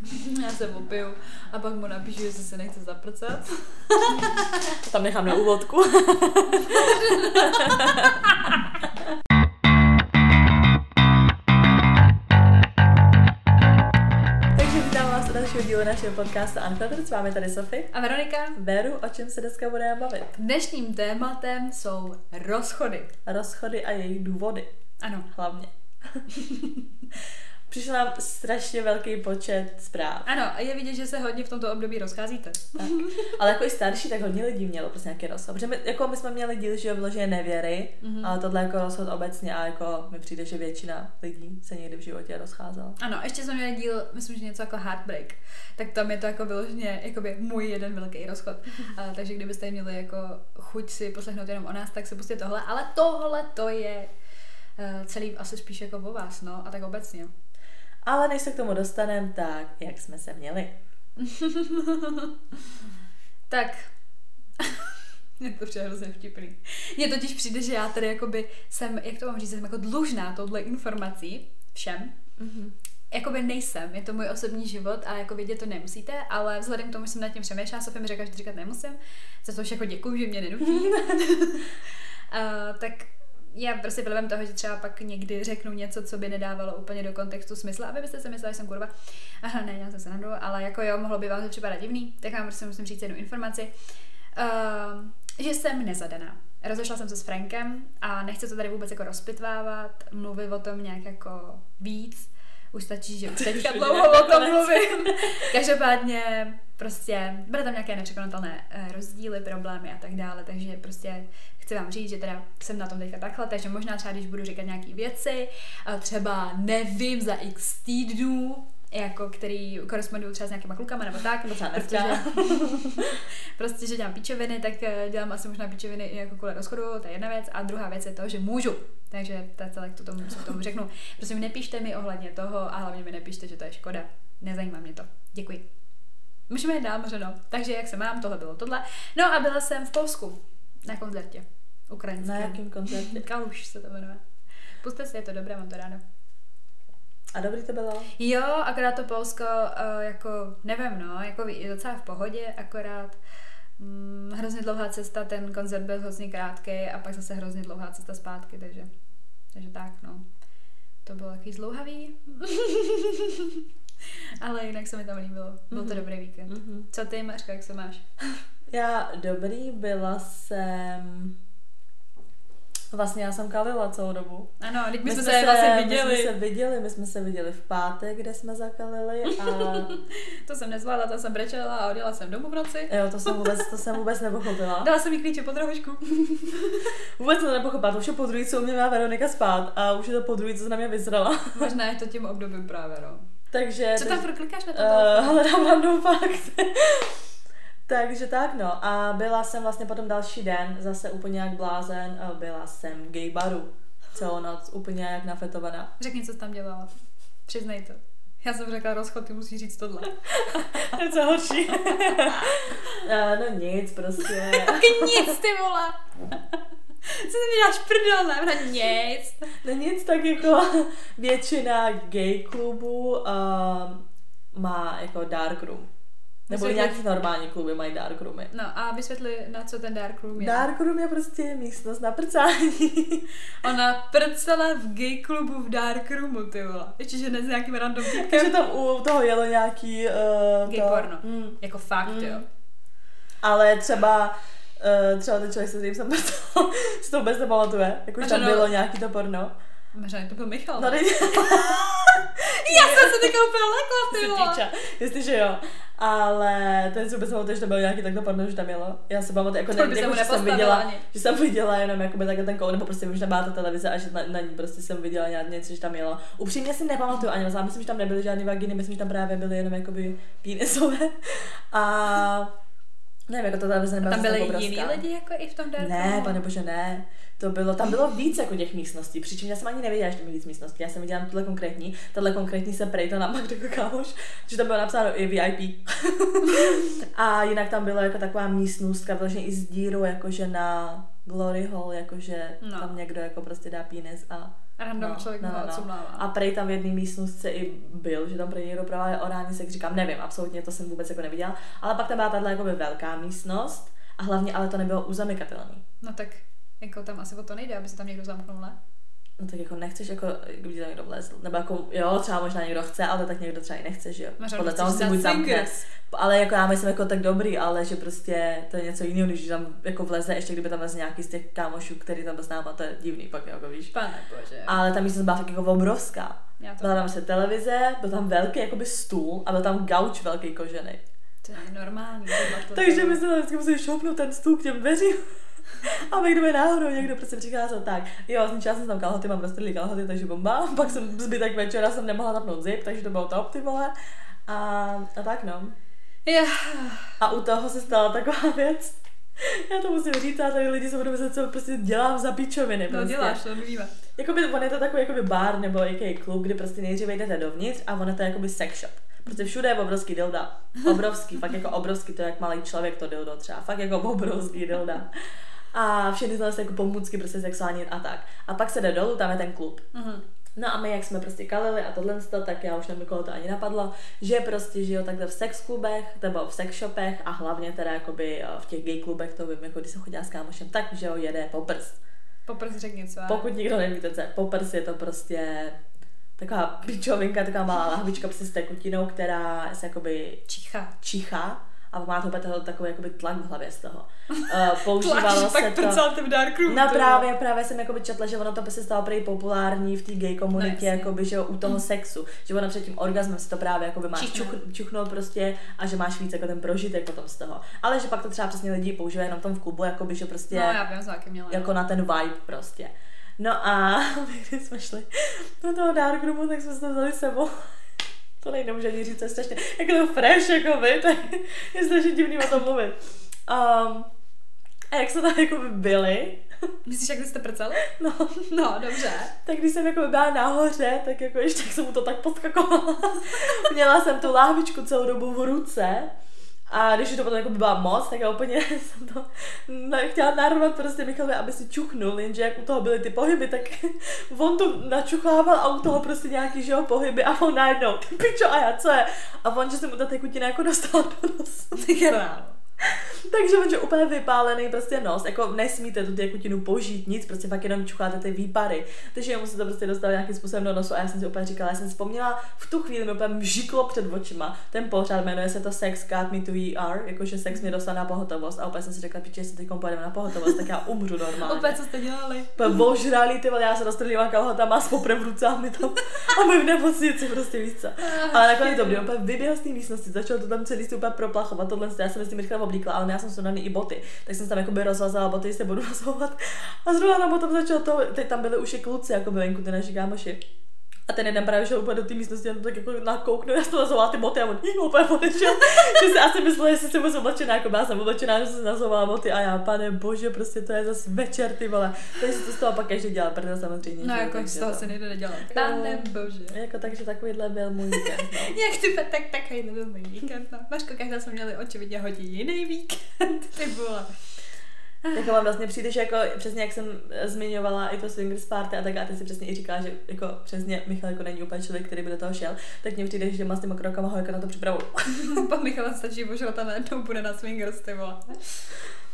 Já se opiju a pak mu napíšu, že se nechce zaprcat. Tam nechám na úvodku. Takže vítám vás u dalšího dílu našeho podcastu Unfiltered. S vámi tady Sofie. A Veronika? Veru, o čem se dneska budeme bavit? Dnešním tématem jsou rozchody. Rozchody a jejich důvody. Ano. Hlavně. Přišel nám strašně velký počet zpráv. Ano, a je vidět, že se hodně v tomto období rozcházíte. Tak. Ale jako i starší, tak hodně lidí mělo prostě nějaký rozchod. Protože my, jako my jsme měli díl, že jo, nevěry, mm-hmm. ale tohle jako rozchod obecně a jako mi přijde, že většina lidí se někdy v životě rozcházela. Ano, ještě jsme měli díl, myslím, že něco jako Heartbreak, tak tam je to jako vyloženě jakoby můj jeden velký rozchod. a, takže kdybyste měli jako chuť si poslechnout jenom o nás, tak se pustě tohle. Ale tohle to je uh, celý asi spíš jako o vás, no, a tak obecně. Ale než se k tomu dostaneme, tak jak jsme se měli? tak, je to přijde hrozně vtipný. Mně totiž přijde, že já tady jakoby jsem, jak to mám říct, jsem jako dlužná touhle informací všem. Mm-hmm. Jakoby nejsem, je to můj osobní život a jako vědět to nemusíte, ale vzhledem k tomu, že jsem nad tím přemýšlela, Sofie mi řekla, že to říkat nemusím, za to už jako děkuju, že mě nenutí. uh, tak já prostě vlivem toho, že třeba pak někdy řeknu něco, co by nedávalo úplně do kontextu smysl, aby byste si mysleli, že jsem kurva. Aha, ne, já se nendu, ale jako jo, mohlo by vám to připadat divný, tak vám prostě musím říct jednu informaci, uh, že jsem nezadaná. Rozešla jsem se s Frankem a nechci to tady vůbec jako rozpitvávat, mluvit o tom nějak jako víc. Už stačí, že už teďka dlouho o tom mluvím. Každopádně prostě byly tam nějaké nepřekonatelné rozdíly, problémy a tak dále, takže prostě chci vám říct, že teda jsem na tom teďka takhle, takže možná třeba, když budu říkat nějaké věci, třeba nevím za x týdnů, jako který korespondují třeba s nějakýma klukama nebo tak, nebo třeba prostě, že, prostě, že dělám píčoviny, tak eh, dělám asi možná píčoviny i jako kvůli rozchodu, to je jedna věc. A druhá věc je to, že můžu. Takže to je celé, to tomu, co tomu řeknu. Prosím, nepíšte mi ohledně toho a hlavně mi nepíšte, že to je škoda. Nezajímá mě to. Děkuji. Můžeme jít dál, možná. Takže jak se mám, tohle bylo tohle. No a byla jsem v Polsku na koncertě. Ukrajinském. Na jakém koncertě? Kaluš se to jmenuje. Puste si, je to dobré, mám to ráda. A dobrý to bylo? Jo, akorát to Polsko, uh, jako, nevím, no, jako je docela v pohodě, akorát hm, hrozně dlouhá cesta, ten koncert byl hrozně krátký a pak zase hrozně dlouhá cesta zpátky, takže, takže tak, no. To bylo takový zlouhavý. Ale jinak se mi tam líbilo. Byl to mm-hmm. dobrý víkend. Mm-hmm. Co ty, Mařka, jak se máš? Já dobrý, byla jsem Vlastně já jsem kalila celou dobu. Ano, teď my, my jsme se, se vlastně viděli. My jsme se viděli, my jsme se viděli v pátek, kde jsme zakalili a... to jsem nezvládla, to jsem brečela a odjela jsem domů v noci. Jo, to jsem vůbec, to jsem vůbec nepochopila. Dala jsem jí klíče pod rohošku. vůbec to nepochopila, to už je po druhý, co mě má Veronika spát a už je to po druhý, co se na mě vyzrala. Možná je to tím obdobím právě, no. Takže... Co tam furt klikáš na to? Uh, hledám random fakt. Takže tak no a byla jsem vlastně potom další den zase úplně jak blázen, byla jsem v gay baru celou noc, úplně jak nafetovaná. Řekni, co jsi tam dělala. Přiznej to. Já jsem řekla rozchod, ty musíš říct tohle. to je co horší. no nic, prostě. nic, ty vole. Co ty mi dáš prdel, ne? Nic. No nic, tak jako většina gay klubů uh, má jako dark room. Nebo Vysvětli... nějaký normální kluby mají dark roomy. No a vysvětli, na co ten dark room je. Dark room je prostě místnost na prcání. Ona prcala v gay klubu v dark roomu, ty vole. Ještě, že ne s nějakým random týpkem. Takže tam u toho jelo nějaký... Uh, gay to... porno. Mm. Jako fakt, mm. jo. Ale třeba uh, třeba ten člověk, se kterým jsem prcala, si to vůbec nepamatuje. Jakože tam no. bylo nějaký to porno. Možná to byl Michal. No, Já jsem se teďka úplně lekla, ty. Jestliže jo. Ale ten si vůbec že to bylo nějaký takto porno, že tam jelo. Já se pamatuju, jako, ne, jako že jsem viděla, ani. že jsem viděla jenom jakoby takhle ten koul, nebo prostě tam byla ta televize a že na, na ní prostě jsem viděla nějak něco, že tam jelo. Upřímně si nepamatuju ani, ale myslím, že tam nebyly žádné vaginy, myslím, že tam právě byly jenom jakoby pínisové. A nevím, jako to televize nebyla Tam byly jiní lidi jako i v tom darku? Ne, pane bože, ne to bylo, tam bylo víc jako těch místností, přičem já jsem ani nevěděla, že tam je víc místností, já jsem viděla tuhle konkrétní, tahle konkrétní se prej to nám pak řekl kámoš, že tam bylo napsáno i VIP. a jinak tam bylo jako taková místnostka, vlastně i s dírou, jakože na Glory Hall, jakože no. tam někdo jako prostě dá penis a Random no, člověk no, no, no. A prej tam v jedné místnosti i byl, že tam pro někdo prováděl orální sex, říkám, nevím, absolutně to jsem vůbec jako neviděla. Ale pak tam byla tahle jako velká místnost a hlavně ale to nebylo uzamykatelné. No tak jako tam asi o to nejde, aby se tam někdo zamknul, ne? No tak jako nechceš, jako, kdyby tam někdo vlezl. Nebo jako, jo, třeba možná někdo chce, ale tak někdo třeba i nechce, že jo. Máš Podle toho si buď zamkne. Ale jako já myslím jako tak dobrý, ale že prostě to je něco jiného, když tam jako vleze, ještě kdyby tam vleze nějaký z těch kámošů, který tam s náma, to je divný pak, jako víš. Pane bože. Ale ta místnost byla fakt jako obrovská. Byla tam se televize, byl tam velký jakoby stůl a byl tam gauč velký kožený. To je normální. Takže my jsme vždycky museli šoupnout ten stůl k těm dveřím. A pak kdyby náhodou někdo prostě přicházel tak, jo, zničila jsem tam kalhoty, mám roztrhlý kalhoty, takže bomba. Pak jsem zbytek večera jsem nemohla zapnout zip, takže to bylo top, ty vole. A, a tak no. Yeah. A u toho se stala taková věc. Já to musím říct, a tady lidi se budou myslet, co prostě dělám za pičoviny. No prostě. děláš, to víme. Jakoby, on je to takový jakoby bar nebo jaký klub, kde prostě nejdříve jdete dovnitř a on je to jakoby sex shop. Prostě všude je obrovský dilda. Obrovský, fakt jako obrovský, to je jak malý člověk to dildo třeba. Fakt jako obrovský dilda a všechny tyhle jako pomůcky prostě sexuální a tak. A pak se jde dolů, tam je ten klub. Mm-hmm. No a my, jak jsme prostě kalili a tohle, tak já už nevím, koho to ani napadlo, že prostě žijou takhle v sex klubech, nebo v sex shopech a hlavně teda jakoby eh, v těch gay klubech, to vím, jako když se chodí s kámošem, tak že jo, jede poprs. Poprs řekni co. Pokud nikdo nevíte, co poprs je to prostě taková pičovinka, taková malá lahvička prostě s tekutinou, která se jakoby čicha. čicha a má to úplně takový jakoby tlak v hlavě z toho. Uh, používalo se to... v dark room, no právě, právě jsem jakoby četla, že ono to by se stalo prý populární v té gay komunitě, no, jakoby, že u toho mm. sexu, že ono před tím orgasmem si to právě jakoby máš čuch, čuchnout prostě a že máš víc jako ten prožitek potom z toho. Ale že pak to třeba přesně lidi používají jenom v tom v klubu, jakoby, že prostě no, já vím, měla, jako na ten vibe prostě. No a když jsme šli do toho darkroomu, tak jsme se to vzali sebou to nejde může ani říct, to je strašně, jako to fresh, jako vy, tak je strašně divný o tom mluvit. Um, a jak jsme tam jako byli, Myslíš, jak jste prcali? No. No, dobře. Tak když jsem jako byla nahoře, tak jako ještě tak jsem mu to tak podskakovala. Měla jsem tu láhvičku celou dobu v ruce a když už to potom jako by byla moc, tak já úplně jsem to chtěla narvat prostě Michalovi, aby si čuchnul, jenže jak u toho byly ty pohyby, tak on to načuchával a u toho prostě nějaký, že jo, pohyby a on najednou, ty pičo, a já co je? A on, že jsem mu ta tekutina jako dostala do nosu. Tak ráno. Takže on je úplně vypálený prostě nos, jako nesmíte tu tekutinu požít, nic, prostě fakt jenom čucháte ty výpary. Takže jemu se to prostě dostalo nějakým způsobem do nosu a já jsem si úplně říkala, já jsem vzpomněla v tu chvíli mi úplně mžiklo před očima. Ten pořád jmenuje se to Sex Got Me to ER, jakože sex mě dostal na pohotovost a úplně jsem si řekla, piče, jestli teď pojedeme na pohotovost, tak já umřu normálně. Opět co jste dělali? Ožrali ty vole, já se roztrlila kalhotama s poprem v my tam, a my v nemocnici prostě víc. Ale nakonec to bylo úplně vyběhl z té místnosti, začal to tam celý úplně proplachovat, tohle já jsem si rychle oblíkla, ale já jsem sundaný i boty, tak jsem tam jakoby rozvazala boty, se budu rozhovat. A zrovna tam potom začal to, teď tam byly už i kluci, jako venku, ty naši kámoši. A ten jeden právě šel úplně do té místnosti a tak jako nakouknu, já jsem ty boty a on jí úplně odešel. že si asi myslel, že jsem moc oblečená, jako já jsem oblečená, že jsem nazovala boty a já, pane bože, prostě to je zase večer, ty vole. Takže to z toho pak každý dělá, protože samozřejmě. No jako z toho se nejde nedělat. Pane bože. Jako takže takovýhle byl můj víkend. No. Jak ty tak takovýhle byl můj víkend. No. Maško, každá jsme měli očividně hodně jiný víkend, ty vole. Jako vám vlastně že jako přesně jak jsem zmiňovala i to swingers party a tak a ty si přesně i říká, že jako přesně Michal jako není úplně člověk, který by do toho šel, tak mně přijde, že má s těma krokama ho jako na to připravu. Pan Michal stačí požrat a najednou bude na swingers, ty vole.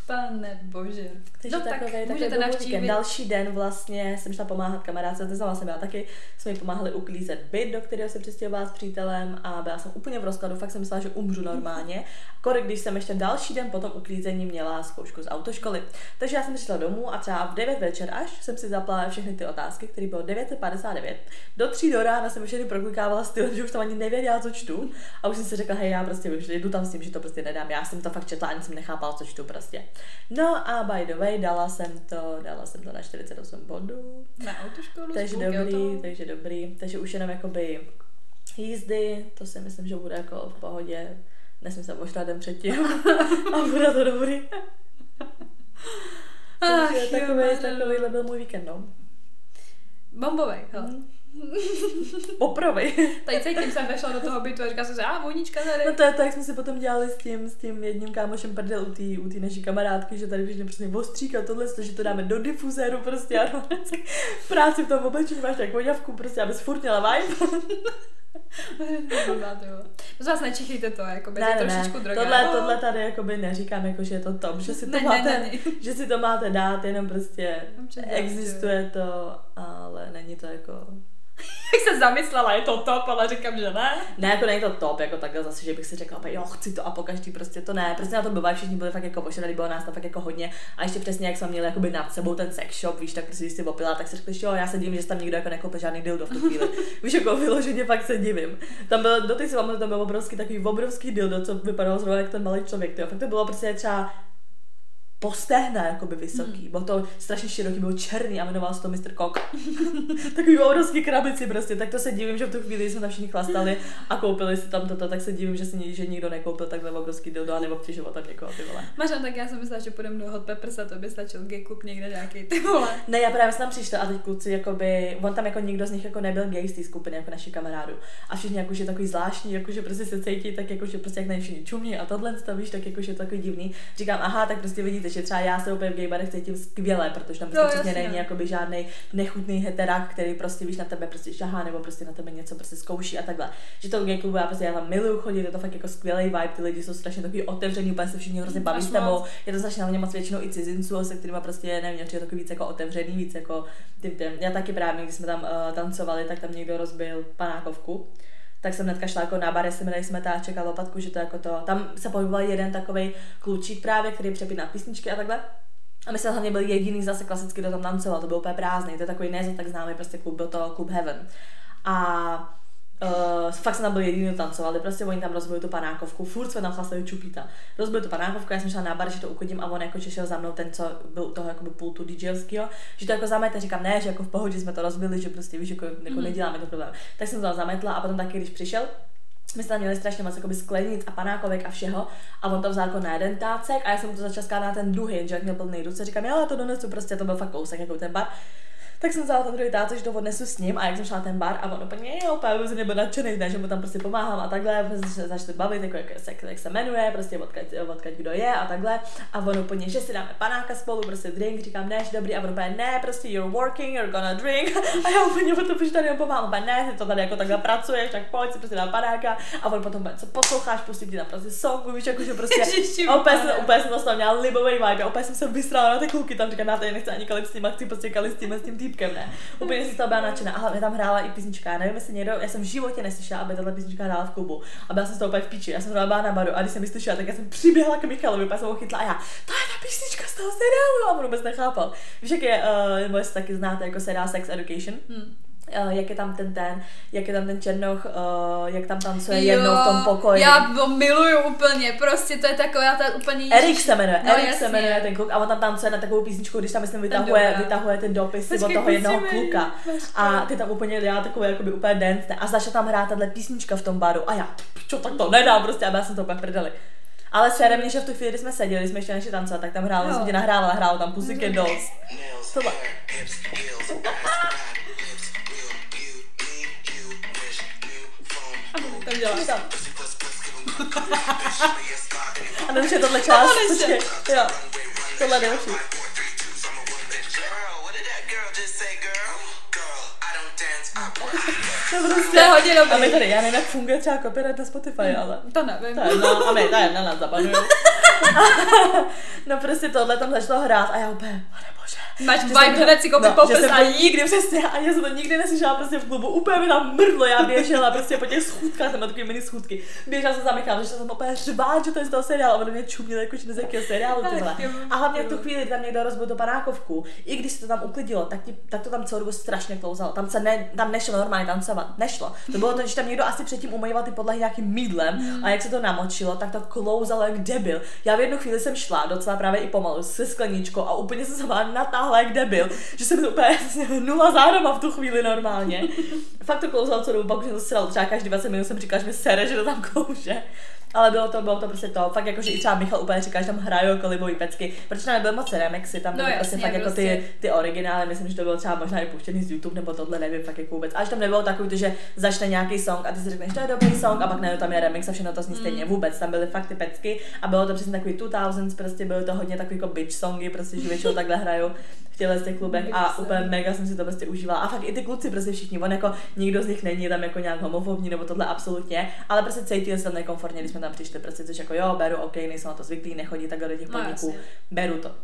Pane bože. Takže no, takový, tak můžete navštívit. Další den vlastně jsem šla pomáhat kamarádce, to znamená jsem já taky, jsme mi pomáhali uklízet byt, do kterého se přistěhovala s přítelem a byla jsem úplně v rozkladu, fakt jsem myslela, že umřu normálně. Kolik, když jsem ještě další den po tom uklízení měla zkoušku z autoškoly. Takže já jsem přišla domů a třeba v 9 večer až jsem si zapla všechny ty otázky, které bylo 959. Do 3 do rána jsem všechny proklikávala styl, že už tam ani nevěděla, co čtu. A už jsem si řekla, hej, já prostě jdu tam s tím, že to prostě nedám. Já jsem to fakt četla, ani jsem nechápala, co čtu prostě. No a by the way, dala jsem to, dala jsem to na 48 bodů. Na autoškolu? Takže dobrý, takže dobrý. Takže už jenom jakoby jízdy, to si myslím, že bude jako v pohodě. Nesmím se ošrat den předtím a bude to dobrý. Ach, takový, takovýhle byl můj víkend, no. Bombový, mm. Popravy. Tady cítím jsem vešla do toho bytu a říká jsem si, a vojnička tady. No to je tak, jsme si potom dělali s tím, s tím jedním kámošem prdel u té u tý naší kamarádky, že tady když přesně ostřík a tohle, že to dáme do difuzéru prostě a práci v tom oblečení máš tak voňavku prostě, abys furt měla vibe. To vás nečechejte to, jako by ne, ne, trošičku ne. Tohle, tohle tady jakoby neříkám, jako že je to top, že si to, ne, máte, ne, ne, ne. že si to máte dát, jenom prostě existuje to, ale není to jako Jak se zamyslela, je to top, ale říkám, že ne. Ne, jako není to top, jako takhle zase, že bych si řekla, jo, chci to a po každý prostě to ne. Prostě na to bývají, všichni byli fakt jako pošedali, bylo nás tam fakt jako hodně. A ještě přesně, jak jsme měli jakoby nad sebou ten sex shop, víš, tak prostě když jsi opila, tak si řekli, jo, já se divím, že tam nikdo jako nekoupil žádný dildo v tu chvíli. víš, jako vyloženě fakt se divím. Tam bylo, do té si tam byl obrovský takový obrovský dildo, co vypadalo zrovna jak ten malý člověk. Tyjo. Fakt to bylo prostě třeba po stehna jakoby vysoký. Hmm. Bylo to strašně široký, byl černý a jmenoval se to Mr. Cock. Takový obrovský krabici prostě, tak to se divím, že v tu chvíli jsme tam všichni chlastali a koupili si tam toto, tak se divím, že si že nikdo nekoupil takhle obrovský dildo a neobtěžoval tam někoho, ty vole. Máš tak já jsem myslela, že půjdeme do Hot Peppers a to by stačil gay klub někde nějaký, ty vole. Ne, já právě jsem tam přišla a teď kluci, jakoby, on tam jako nikdo z nich jako nebyl gay z té skupiny, jako naši kamarádu. A všichni jakože takový zvláštní, jakože prostě se cítí, tak jakože prostě jak všichni čumí a tohle, víš, tak jakože takový divný. Říkám, aha, tak prostě vidíte, že třeba já se úplně v gaybarech cítím skvěle, protože tam prostě no, přesně není jakoby žádný nechutný heterák, který prostě víš na tebe prostě šahá nebo prostě na tebe něco prostě zkouší a takhle. Že to gay klubu já prostě já tam miluju chodit, je to fakt jako skvělý vibe, ty lidi jsou strašně takový otevření, úplně se všichni hrozně baví s tebou. Je to strašně hlavně moc většinou i cizinců, se kterými prostě nevím, je takový víc jako otevřený, víc jako tím, tím. Já taky právě, když jsme tam uh, tancovali, tak tam někdo rozbil panákovku tak jsem hnedka šla jako na bar, jsem dali smetáček a lopatku, že to jako to, tam se pohyboval jeden takový klučík právě, který přepíná písničky a takhle. A my jsme hlavně byli jediný zase klasicky, kdo tam tancoval, to byl úplně prázdný, to je takový ne tak známý prostě klub, byl to klub Heaven. A Uh, fakt jsem tam byl jediný, tancovali, prostě oni tam rozbili tu panákovku, furt jsme tam chlastali čupíta. Rozbili tu panákovku, já jsem šla na bar, že to ukodím a on jako šel za mnou ten, co byl u toho jakoby pultu DJovského, že to jako zamete, říkám ne, že jako v pohodě jsme to rozbili, že prostě víš, jako, jako mm-hmm. neděláme to problém. Tak jsem to zametla a potom taky, když přišel, jsme tam měli strašně moc jakoby sklenic a panákovek a všeho a on to vzal jako na jeden tácek a já jsem mu to začala na ten druhý, že jak měl plný ruce, říkám, já to donesu, prostě to byl fakt kousek jako ten bar. Tak jsem vzala ten druhý táce, že to odnesu s ním a jak jsem šla na ten bar a on úplně, jo, úplně byl nadšený, ne, že mu tam prostě pomáhám a takhle, prostě se začali bavit, jako jak, se, jak se jmenuje, prostě odkaď, odkaď, kdo je a takhle. A on úplně, že si dáme panáka spolu, prostě drink, říkám, ne, dobrý, a on úplně, ne, prostě you're working, you're gonna drink. A já úplně o to už tady pomáhám, úplně, ne, ty to tady jako takhle pracuješ, tak pojď si prostě dám panáka. A on potom, co posloucháš, prostě ti tam prostě song, víš, jako, že prostě, a úplně jsem, úplně jsem to měla libový vibe, a úplně jsem se vysrala na ty kluky, tam říkám, já tady nechci ani kalit s tím, chci prostě kalit s tím, s tím týpkem, ne. Úplně si to byla nadšená. A hlavně tam hrála i písnička. Já nevím, jestli někdo, já jsem v životě neslyšela, aby tato písnička hrála v klubu. A byla jsem z toho úplně v píči. Já jsem to byla na baru a když jsem ji slyšela, tak já jsem přiběhla k Michalovi, úplně jsem ho chytla a já, to je ta písnička z toho seriálu. A on vůbec nechápal. Víš, jak je, uh, taky znáte jako seriál Sex Education. Hmm jak je tam ten ten, jak je tam ten černoch, uh, jak tam tancuje jo, jednou v tom pokoji. Já to miluju úplně, prostě to je taková ta úplně ježiš. Erik se jmenuje, no, Erik se jmenuje ten kluk a on tam tancuje na takovou písničku, když tam myslím vytahuje, ten vytahuje ten dopis od toho jednoho kluka. A ty tam úplně dělá takové jakoby úplně dance a začala tam hrát tahle písnička v tom baru a já, čo tak to nedám prostě a já jsem to úplně prdeli. Ale s mě, že v tu chvíli, kdy jsme seděli, jsme ještě nešli tancovat, tak tam hrálo, jsem tě nahrávala, hrálo tam Pussycat Dolls. Tohle. Tam. A nevím, že tohle část, počkej, jo, tohle další. To prostě hodně dobrý. A my tady, já nevím, jak funguje třeba copyright na Spotify, ale... To nevím. To je, no, a my, to je, na nás zabanuju. no prostě tohle tam začalo hrát a já úplně, Máš vibe hned si koupit no, popis a nikdy přesně, a já jsem to nikdy neslyšela prostě v klubu, úplně mi tam mrdlo, já běžela prostě po těch schůdkách, tam takové mini schůdky, běžela jsem za Michalem, že jsem úplně řvát, že to je z toho seriálu, a on mě čuměl jako z jakého seriálu tyhle. A hlavně v tu chvíli tam někdo rozbil tu panákovku, i když se to tam uklidilo, tak, ti, tak to tam celou dobu strašně klouzalo. Tam se ne, tam nešlo normálně tancovat, nešlo. To bylo to, že tam někdo asi předtím umýval ty podlahy nějakým mídlem mm. a jak se to namočilo, tak to klouzalo jak debil. Já v jednu chvíli jsem šla docela právě i pomalu se skleničkou a úplně se sama natáhla jak debil, že jsem to úplně hnula zádama v tu chvíli normálně. Fakt to klouzalo co dobu, pak už jsem to sral, třeba každý 20 minut jsem říkala, že mi sere, že to tam klouže. Ale bylo to, bylo to prostě to, fakt jako, že i třeba Michal úplně říká, že tam hrajou kolibový pecky, protože tam nebyl moc remixy, tam byly no, prostě fakt jako ty, prostě. ty originály, myslím, že to bylo třeba možná i puštěný z YouTube nebo tohle, nevím, fakt jako vůbec. Až tam nebylo takový, že začne nějaký song a ty si řekneš, to je dobrý song a pak najednou tam je remix a všechno to zní mm. stejně vůbec. Tam byly fakt ty pecky a bylo to přesně takový 2000s, prostě byly to hodně takový jako bitch songy, prostě, že většinou takhle hrajou v těchto těch klubech a úplně mega jsem si to prostě užívala. A fakt i ty kluci prostě všichni, on jako nikdo z nich není tam jako nějak homofobní nebo tohle absolutně, ale prostě cítili se tam nekomfortně, když jsme tam přišli, prostě což jako jo, beru, ok, nejsem na to zvyklý, nechodí tak do těch no, podniků, no, beru to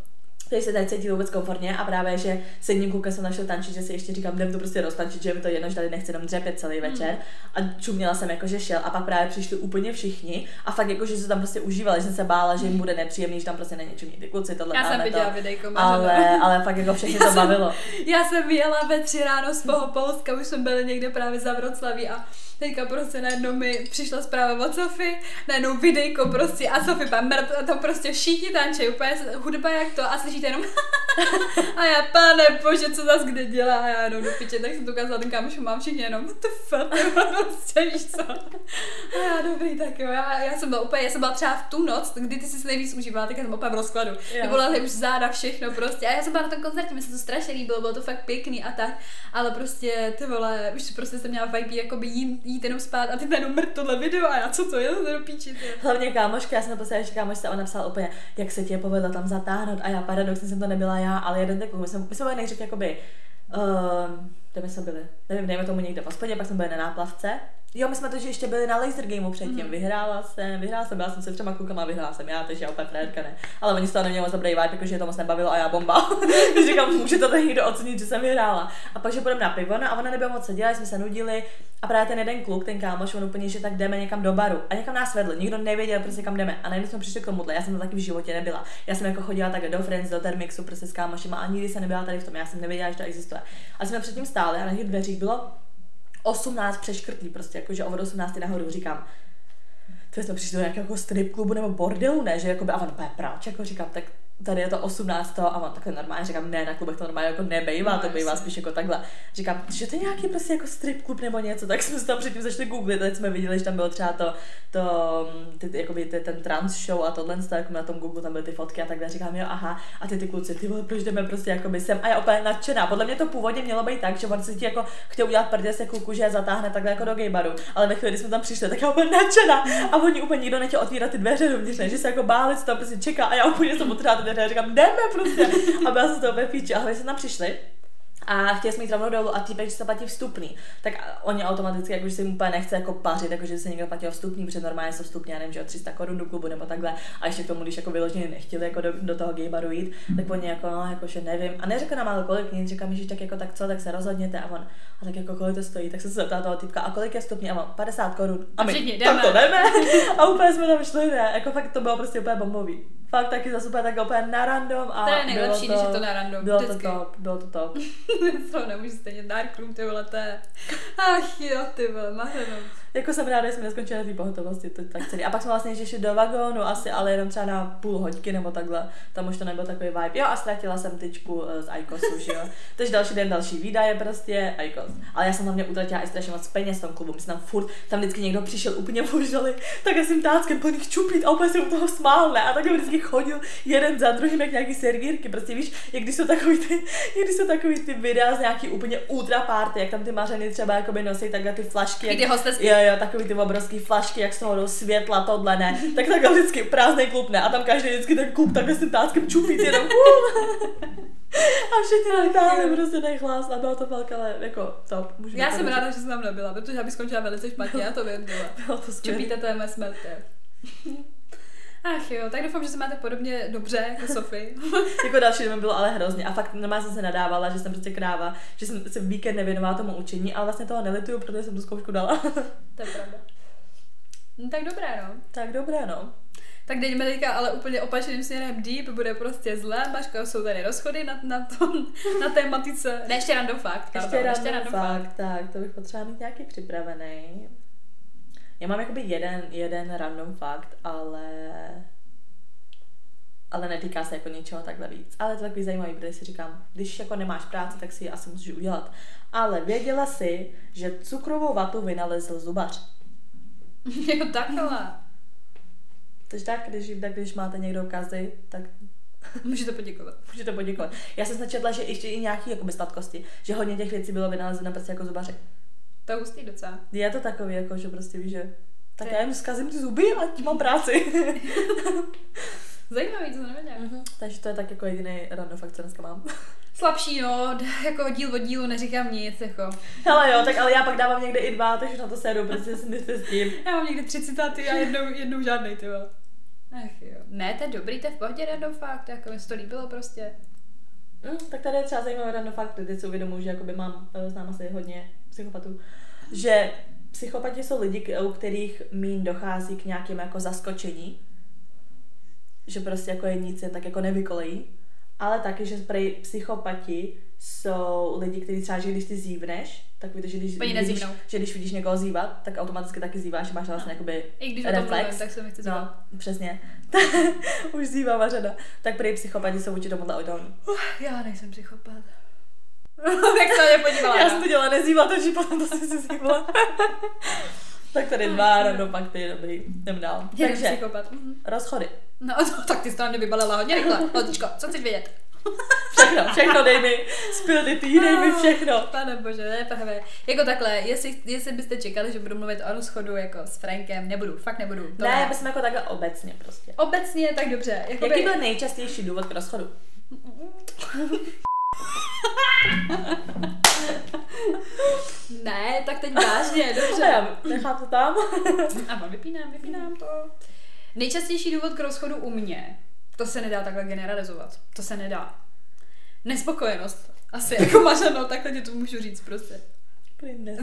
který se tady cítí vůbec komfortně a právě, že s jedním klukem jsem našel tančit, že si ještě říkám, jdem to prostě roztančit, že mi to jedno, že tady nechci jenom dřepět celý hmm. večer. Mm. A čuměla jsem jako, že šel a pak právě přišli úplně všichni a fakt jako, že se tam prostě užívali, že jsem se bála, že jim bude nepříjemný, že tam prostě není čumí ty kluci, tohle Já jsem viděla videjko, ale, ale fakt jako všechny to bavilo. Já jsem vyjela ve tři ráno z toho Polska, už jsme byli někde právě za Vroclaví a teďka prostě najednou mi přišla zpráva od Sofy, najednou videjko prostě a Sofy pan mrt, a tam prostě všichni tančí, úplně hudba jak to a slyšíte jenom a já, pane bože, co zase kde dělá a já jenom do piče, tak jsem to ukázala ten kámoš, mám všichni jenom, what the fuck, prostě víš co. A já, dobrý, tak jo, já, já jsem byla úplně, já jsem byla třeba v tu noc, kdy ty jsi nejvíc užívala, tak já jsem úplně v rozkladu. Nebyla už záda, všechno prostě. A já jsem byla na tom koncertě, mi se to strašně líbilo, bylo to fakt pěkný a tak, ale prostě ty vole, už prostě jsem měla vibe jakoby jít, jít jenom spát a ty jenom mrt tohle video a já co to je, to do píči. Hlavně kámoška, já jsem to že kámošce, ona napsala úplně, jak se ti povedlo tam zatáhnout a já paradoxně jsem to nebyla já, ale jeden takový, my jsme, my jsme byli nejdřív jakoby, uh, kde my jsme byli, nevím, dejme tomu někde v hospodě, pak jsme byli na náplavce Jo, my jsme to, že ještě byli na laser gameu předtím. Mm. Vyhrála jsem, vyhrála jsem, byla jsem se třema klukama, vyhrála jsem já, takže já úplně frérka ne. Ale oni z toho neměli moc dobrý vibe, jakože to moc nebavilo a já bomba. říkám, může to tady někdo ocenit, že jsem vyhrála. A pak, že půjdeme na pivo, no a ona nebyla moc seděla, jsme se nudili. A právě ten jeden kluk, ten kámoš, on úplně, že tak jdeme někam do baru. A někam nás vedl, nikdo nevěděl prostě kam jdeme. A najednou jsme přišli k tomuhle, já jsem to taky v životě nebyla. Já jsem jako chodila tak do Friends, do Termixu, prostě s kámošima a nikdy jsem nebyla tady v tom, já jsem nevěděla, že to existuje. A jsme předtím stáli a na těch dveřích bylo 18 přeškrtlí, prostě jakože od 18 nahoru říkám, to jsme přišli do nějakého jako strip klubu nebo bordelu, ne, že jako by, a on, proč, jako říkám, tak tady je to 18. a on takhle normálně říkám, ne, na klubech to normálně jako nebejvá, no, to bývá spíš jako takhle. Říkám, že to je nějaký prostě jako strip klub nebo něco, tak jsme se tam předtím začali googlit, teď jsme viděli, že tam bylo třeba to, to ty, jakoby ty, ten trans show a tohle, jako na tom Google tam byly ty fotky a takhle. Říkám, jo, aha, a ty ty kluci, ty vole, proč jdeme prostě jako by sem? A já úplně nadšená. Podle mě to původně mělo být tak, že on si ti jako chtěl udělat prdě se kluku, že je zatáhne takhle jako do gay baru, ale ve chvíli, kdy jsme tam přišli, tak já úplně nadšená. A oni úplně nikdo nechtěl otvírat ty dveře dovnitř, že se jako báli, co tam prostě čeká. A já úplně jsem ty dveře a říkám, jdeme prostě. A byla jsem z toho ve píči. A hlavně jsme tam přišli a chtěli jsme jít rovnou dolů a týpek, že se platí vstupný, tak oni automaticky, jakože si úplně nechce jako pařit, jakože se někdo platil vstupný, protože normálně jsou vstupní, já nevím, že 300 korun do klubu nebo takhle. A ještě k tomu, když jako vyloženě nechtěli jako do, do toho gay baru jít, tak oni jako, no, jakože nevím. A neřekl nám ale kolik, nic, říkám, že tak jako tak co, tak se rozhodněte a on, a tak jako kolik to stojí, tak se zeptal toho typka, a kolik je vstupní, a on 50 korun. A my, Všichni, tak to jdeme. a úplně jsme tam šli, ne, jako fakt to bylo prostě úplně bombový fakt taky zase úplně tak úplně na random a To je nejlepší, když je to na random. Bylo vždycky. to top, bylo to top. to nemůžu stejně Dark Room, ty vole, to je... Ach jo, ty vole, maheno jako jsem ráda, že jsme neskončili na té pohotovosti, to tak celý. A pak jsme vlastně šli do vagónu, asi ale jenom třeba na půl hodky nebo takhle, tam už to nebyl takový vibe. Jo a ztratila jsem tyčku eh, z Icosu, že jo. Takže další den, další výdaje prostě, Icos. Ale já jsem hlavně utratila i strašně moc peněz v tom klubu, my jsme tam furt, tam vždycky někdo přišel úplně požali, tak já jsem táckem plných čupit a úplně jsem u toho smál, ne? A tak vždycky chodil jeden za druhým, jak nějaký servírky, prostě víš, jak když jsou takový ty, jak když jsou takový ty videa z nějaký úplně ultra party, jak tam ty mařeny třeba jakoby nosí takhle ty flašky. Jak, jo, jo, takový ty obrovský flašky, jak z toho jdou světla, tohle ne, tak takhle vždycky prázdný klub ne a tam každý vždycky ten klub takhle s tím táckem čupí jenom a všichni natáhli prostě nechlas a bylo to velké, ale jako top. Můžu já jsem ráda, že jsem tam nebyla, protože já bych skončila velice špatně, já to vím, byla. Bylo to skvělé. Čupíte to je mé smelte. Ach jo, tak doufám, že se máte podobně dobře jako Sofie. jako další den bylo ale hrozně. A fakt normálně jsem se nadávala, že jsem prostě kráva, že jsem se víkend nevěnovala tomu učení, ale vlastně toho nelituju, protože jsem tu zkoušku dala. to je pravda. No tak dobré, no. Tak dobré, no. Tak jdeme teďka ale úplně opačným směrem deep, bude prostě zlé, Maška, jsou tady rozchody na, na, tom, na tématice. Ne, ještě random fakt. Ještě, random, ještě random fakt, fakt, tak, to bych potřeba mít nějaký připravený. Já mám jakoby jeden, jeden random fakt, ale ale netýká se jako něčeho takhle víc. Ale je to takový zajímavý, protože si říkám, když jako nemáš práci, tak si ji asi musíš udělat. Ale věděla si, že cukrovou vatu vynalezl zubař. jo, takhle. Takže tak, když, tak když máte někdo kazy, tak Můžete poděkovat. Můžete poděkovat. Já jsem četla, že ještě i nějaký jakoby, sladkosti, že hodně těch věcí bylo vynalezeno prostě jako zubaři. To je hustý docela. Je to takový, jako, že prostě víš, že tak já jim zkazím ty zuby a tím mám práci. Zajímavý, to jsem nevěděla. Mm-hmm. Takže to je tak jako jediný random fakt, co dneska mám. Slabší, no, jako díl od dílu neříkám nic, jako. Hele jo, tak ale já pak dávám někde i dva, takže na to sedu, si myslíte s tím. Já mám někde tři citáty a jednou, jednou žádnej, ty Ach jo. Ne, to je dobrý, to je v pohodě random fakt, jako mi se to líbilo prostě. Mm, tak tady je třeba zajímavý random fakt, teď si uvědomuji, že jakoby mám, eh, znám asi hodně psychopatů, že psychopati jsou lidi, u kterých mín dochází k nějakým jako zaskočení, že prostě jako je nic tak jako nevykolejí, ale taky, že prej psychopati jsou lidi, kteří třeba, že když ty zívneš, tak víte, že když, vidíš, že když vidíš někoho zývat, tak automaticky taky zýváš, máš vlastně no. jakoby I když reflex. Mluvím, tak se mi chce No, přesně. Už zývá řada. Tak prý psychopati jsou vůči tomuhle odolní. Uh, já nejsem psychopat. tak se mě podívala. Já jsem to dělala nezývat, takže potom to si zývala. tak tady dva random fakty, dobrý, jdem dál. Takže. Mhm. rozchody. No, tak ty jsi to vybalila hodně rychle. Lodičko, co chceš vědět? Všechno, všechno dej mi, spil ty tý, dej mi všechno. Pane bože, ne, právě. Jako takhle, jestli, jestli byste čekali, že budu mluvit o rozchodu jako s Frankem, nebudu, fakt nebudu. To ne, ne. jsme jako takhle obecně prostě. Obecně, tak dobře. Jakoby... Jaký byl nejčastější důvod k rozchodu? ne, tak teď vážně, dobře. Já nechám to tam. A vypínám, vypínám to. Nejčastější důvod k rozchodu u mě, to se nedá takhle generalizovat. To se nedá. Nespokojenost. Asi jako mařeno, takhle ti to můžu říct prostě.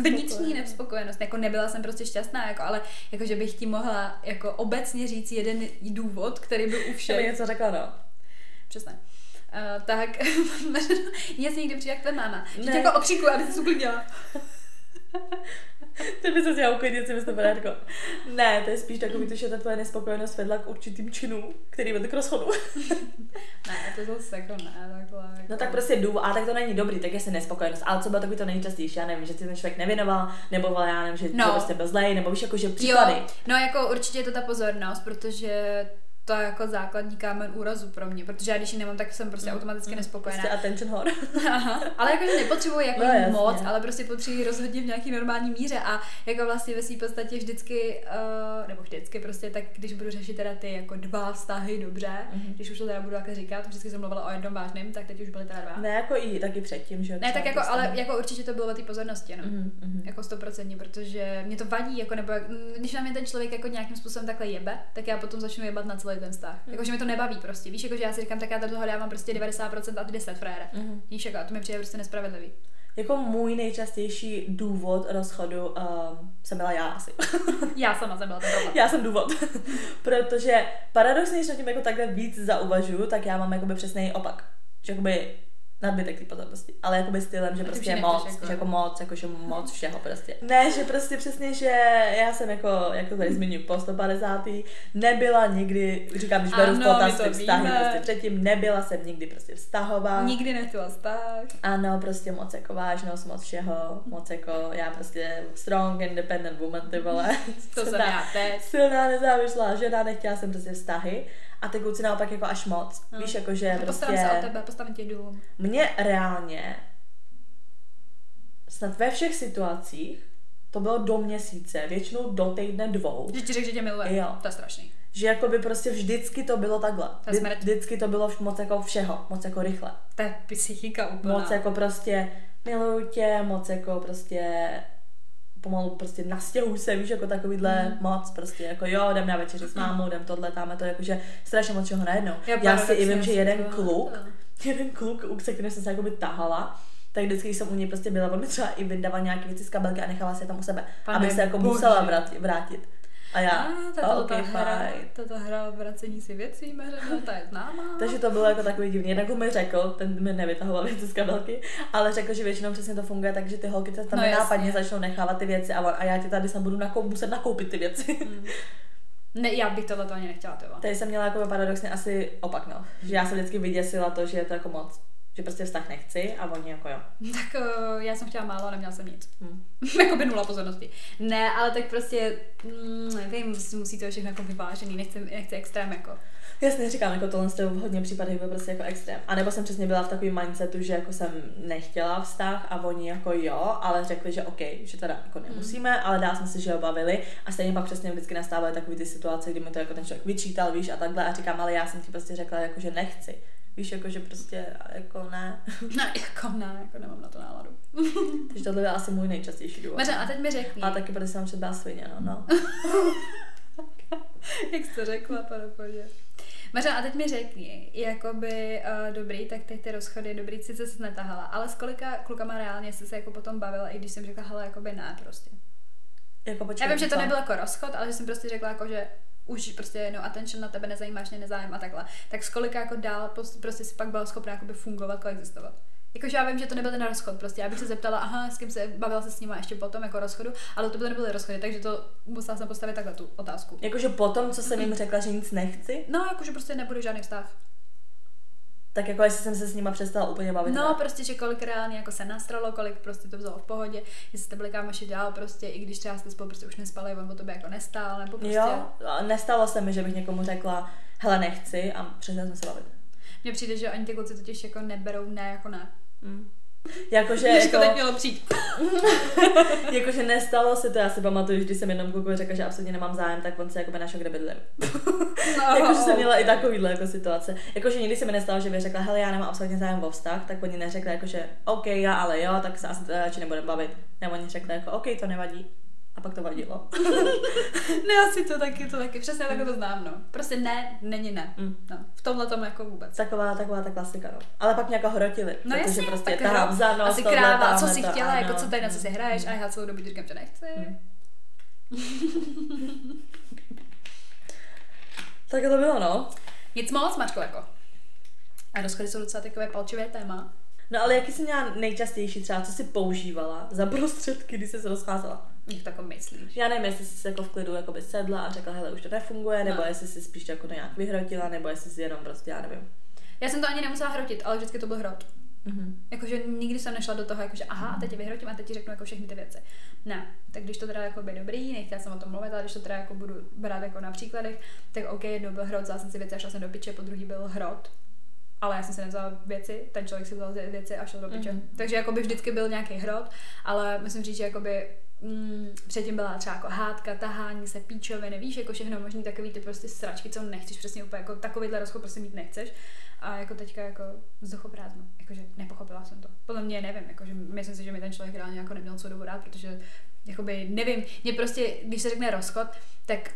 Vnitřní nespokojenost, jako nebyla jsem prostě šťastná, jako, ale jako, že bych ti mohla jako obecně říct jeden důvod, který byl u všech. něco řekla, no. Přesně. Uh, tak, mě se někdy přijde jak tvé máma. Že tě jako okřikuju, aby se uklidnila. to by se dělal uklidnit, si myslím, jako. Ne, to je spíš takový, to, že ta tvoje nespokojenost vedla k určitým činům, který vedl k rozchodu. ne, to zase jako ne, takhle. Jako... No tak prostě důvod, a tak to není dobrý, tak jestli nespokojenost. Ale co bylo takový to nejčastější, já nevím, že si ten člověk nevěnoval, nebo já nevím, že, no. že prostě byl zlej, nebo víš, jako, že příklady. Jo. No jako určitě je to ta pozornost, protože to je jako základní kámen úrazu pro mě, protože já když ji nemám, tak jsem prostě mm. automaticky mm. nespokojená. Prostě attention whore. Aha, ale jakože nepotřebuji jako no, moc, ale prostě potřebuji rozhodně v nějaký normální míře a jako vlastně ve své podstatě vždycky, uh, nebo vždycky prostě tak, když budu řešit teda ty jako dva vztahy dobře, mm-hmm. když už to teda budu takhle říkat, vždycky jsem mluvila o jednom vážném, tak teď už byly teda dva. Ne, jako i taky předtím, že? Ne, tak jako, ale jako určitě to bylo o té pozornosti, no. Mm-hmm. Jako stoprocentně, protože mě to vadí, jako nebo když na mě ten člověk jako nějakým způsobem takhle jebe, tak já potom začnu jebat na celý ten vztah. Mm. Jakože mi to nebaví prostě. Víš, jakože já si říkám, tak já toho dávám prostě 90% a ty 10 frére. Mm. Víš, jako, a to mi přijde prostě nespravedlivý. Jako můj nejčastější důvod rozchodu um, jsem byla já asi. já sama jsem byla ten důvod. Já jsem důvod. Protože paradoxně, když na tím jako takhle víc zauvažuju, tak já mám jakoby přesný opak. Že jakoby nadbytek té pozornosti. Ale jakoby stylem, že prostě moc, jako... že jako moc, jako že moc všeho prostě. Ne, že prostě přesně, že já jsem jako, jak to tady zmiňuji, po 150. nebyla nikdy, říkám, když beru v potaz ty vztahy, prostě předtím nebyla jsem nikdy prostě vztahová. Nikdy nechtěla vztah. Ano, prostě moc jako vážnost, moc všeho, moc jako já prostě strong, independent woman, ty vole. to jsem já teď. Silná, nezávislá žena, nechtěla jsem prostě vztahy. A ty kluci naopak jako až moc. No. Víš, jako že no, prostě... se o tebe, postavím tě dům. Mně reálně snad ve všech situacích to bylo do měsíce, většinou do týdne dvou. Že ti řekl, že tě miluje. Jo. To je strašný. Že jako by prostě vždycky to bylo takhle. To Vždy, vždycky to bylo moc jako všeho, moc jako rychle. To je psychika úplně. Moc jako prostě miluju tě, moc jako prostě pomalu prostě nastěhuj se, víš, jako takovýhle mm. moc, prostě jako jo, jdem na večeři s mámou, jdem tohle, tam to jakože strašně moc čeho najednou. Já, Já si i vím, že jeden kluk, jeden kluk, u kterým jsem se jakoby tahala, tak vždycky, když jsem u něj prostě byla, on mi třeba i vydával nějaké věci z kabelky a nechala se tam u sebe, Pane aby se jako bože. musela vrátit. vrátit. A já, a, tato, okay, ta hra, tato hra vracení si věcí, no, ta je známá. Takže to bylo jako takový divný. Jednak mi řekl, ten mi nevytahoval věci z kabelky, ale řekl, že většinou přesně to funguje, takže ty holky se tam no, nápadně začnou nechávat ty věci a, a já ti tady jsem budu nakou, muset nakoupit ty věci. Hmm. Ne, já bych tohle to ani nechtěla, Tady jsem měla jako paradoxně asi opak, no. Že já jsem vždycky vyděsila to, že je to jako moc Že prostě vztah nechci a oni jako jo. Tak uh, já jsem chtěla málo a neměla jsem nic. Hmm. jako by nula pozornosti. Ne, ale tak prostě, mm, nevím, musí to všechno jako vyvážený, nechci, nechci extrém jako. Jasně, říkám, jako tohle jste v hodně případech byl prostě jako extrém. A nebo jsem přesně byla v takovém mindsetu, že jako jsem nechtěla vztah a oni jako jo, ale řekli, že OK, že teda jako nemusíme, mm. ale dál jsme si, že ho bavili. A stejně pak přesně vždycky nastávaly takové ty situace, kdy mi to jako ten člověk vyčítal, víš, a takhle. A říkám, ale já jsem ti prostě řekla, jako, že nechci. Víš, jako, že prostě, jako ne. Ne, jako ne, jako nemám na to náladu. Takže tohle je asi můj nejčastější důvod. Maře, a teď mi řekni. A taky, protože jsem třeba svině, no. no. Jak jsi to řekla, pane Mařa, a teď mi řekni, jakoby uh, dobrý, tak teď ty rozchody, dobrý, sice se netahala, ale s kolika klukama reálně jsi se jako potom bavila, i když jsem řekla, hele, jakoby ne, prostě. Jako počkej, Já vím, že to nebyl jako rozchod, ale že jsem prostě řekla, jako, že už prostě no attention na tebe nezajímáš, mě nezájem a takhle. Tak s kolika jako dál prostě si pak byla schopná jakoby fungovat, koexistovat. Jakože já vím, že to nebyl ten rozchod, prostě já bych se zeptala, aha, s kým se bavila se s nima ještě potom jako rozchodu, ale to byly nebyly rozchody, takže to musela jsem postavit takhle tu otázku. Jakože potom, co jsem jim řekla, že nic nechci? No, jakože prostě nebudu žádný vztah. Tak jako jestli jsem se s nima přestala úplně bavit. No, ne? prostě, že kolik reálně jako se nastralo, kolik prostě to vzalo v pohodě, jestli jste byli kámoši dál, prostě, i když třeba jste spolu prostě už nespali, on o tobě jako nestál, nebo prostě... Jo, nestalo se mi, že bych někomu řekla, hele, nechci a přestali jsme se bavit. Mně přijde, že ani ty kluci totiž jako neberou ne jako ne. Mm. Jakože jako... to teď mělo přijít. jakože nestalo se to, já si pamatuju, když jsem jednom klukovi řekla, že absolutně nemám zájem, tak on se jako našel, kde bydlím. no. jakože jsem měla i takovýhle jako situace. Jakože nikdy se mi nestalo, že by řekla, hele, já nemám absolutně zájem o vztah, tak oni neřekli, jakože OK, já ale jo, tak se asi teda radši nebudem bavit. Nebo oni řekli, jako OK, to nevadí. A pak to vadilo. ne, asi to taky, to taky. Přesně mm. tak to znám, no. Prostě ne, není ne. Mm. No, v tomhle tomu jako vůbec. Taková, taková ta klasika, no. Ale pak mě jako hrotili. No jasně, prostě tak tahám za nos, Asi kráva, co jsi chtěla, ano. jako co tady na co si hraješ, mm. a já celou dobu říkám, že nechci. Mm. tak to bylo, no. Nic moc, Mačko, jako. A rozchody jsou docela takové palčivé téma. No ale jaký jsi měla nejčastější třeba, co jsi používala za prostředky, když jsi se rozcházela? Jak to jako myslíš? Já nevím, jestli jsi se jako v klidu jako by sedla a řekla, hele, už to nefunguje, nebo no. jestli jsi spíš jako to nějak vyhrotila, nebo jestli jsi jenom prostě, já nevím. Já jsem to ani nemusela hrotit, ale vždycky to byl hrot. Mm-hmm. Jakože nikdy jsem nešla do toho, jakože aha, a teď tě vyhrotím a teď ti řeknu jako všechny ty věci. Ne, tak když to teda jako by dobrý, nechtěla jsem o tom mluvit, ale když to teda jako budu brát jako na příkladech, tak OK, jednou byl hrot, vzala jsem si věci a šla jsem do piče, po druhý byl hrot, ale já jsem si nevzala věci, ten člověk si vzal věci a šel do piče. Mm-hmm. Takže jako by vždycky byl nějaký hrot, ale musím říct, že jakoby mm, předtím byla třeba jako hádka, tahání se, píčoviny, víš, jako všechno možný takový ty prostě sračky, co nechceš, přesně úplně jako takovýhle rozchod prostě mít nechceš. A jako teďka jako vzduchoprázdno, jakože nepochopila jsem to. Podle mě nevím, jakože myslím si, že mi ten člověk reálně jako neměl co dobu rád, protože jakoby nevím, mě prostě, když se řekne rozchod, tak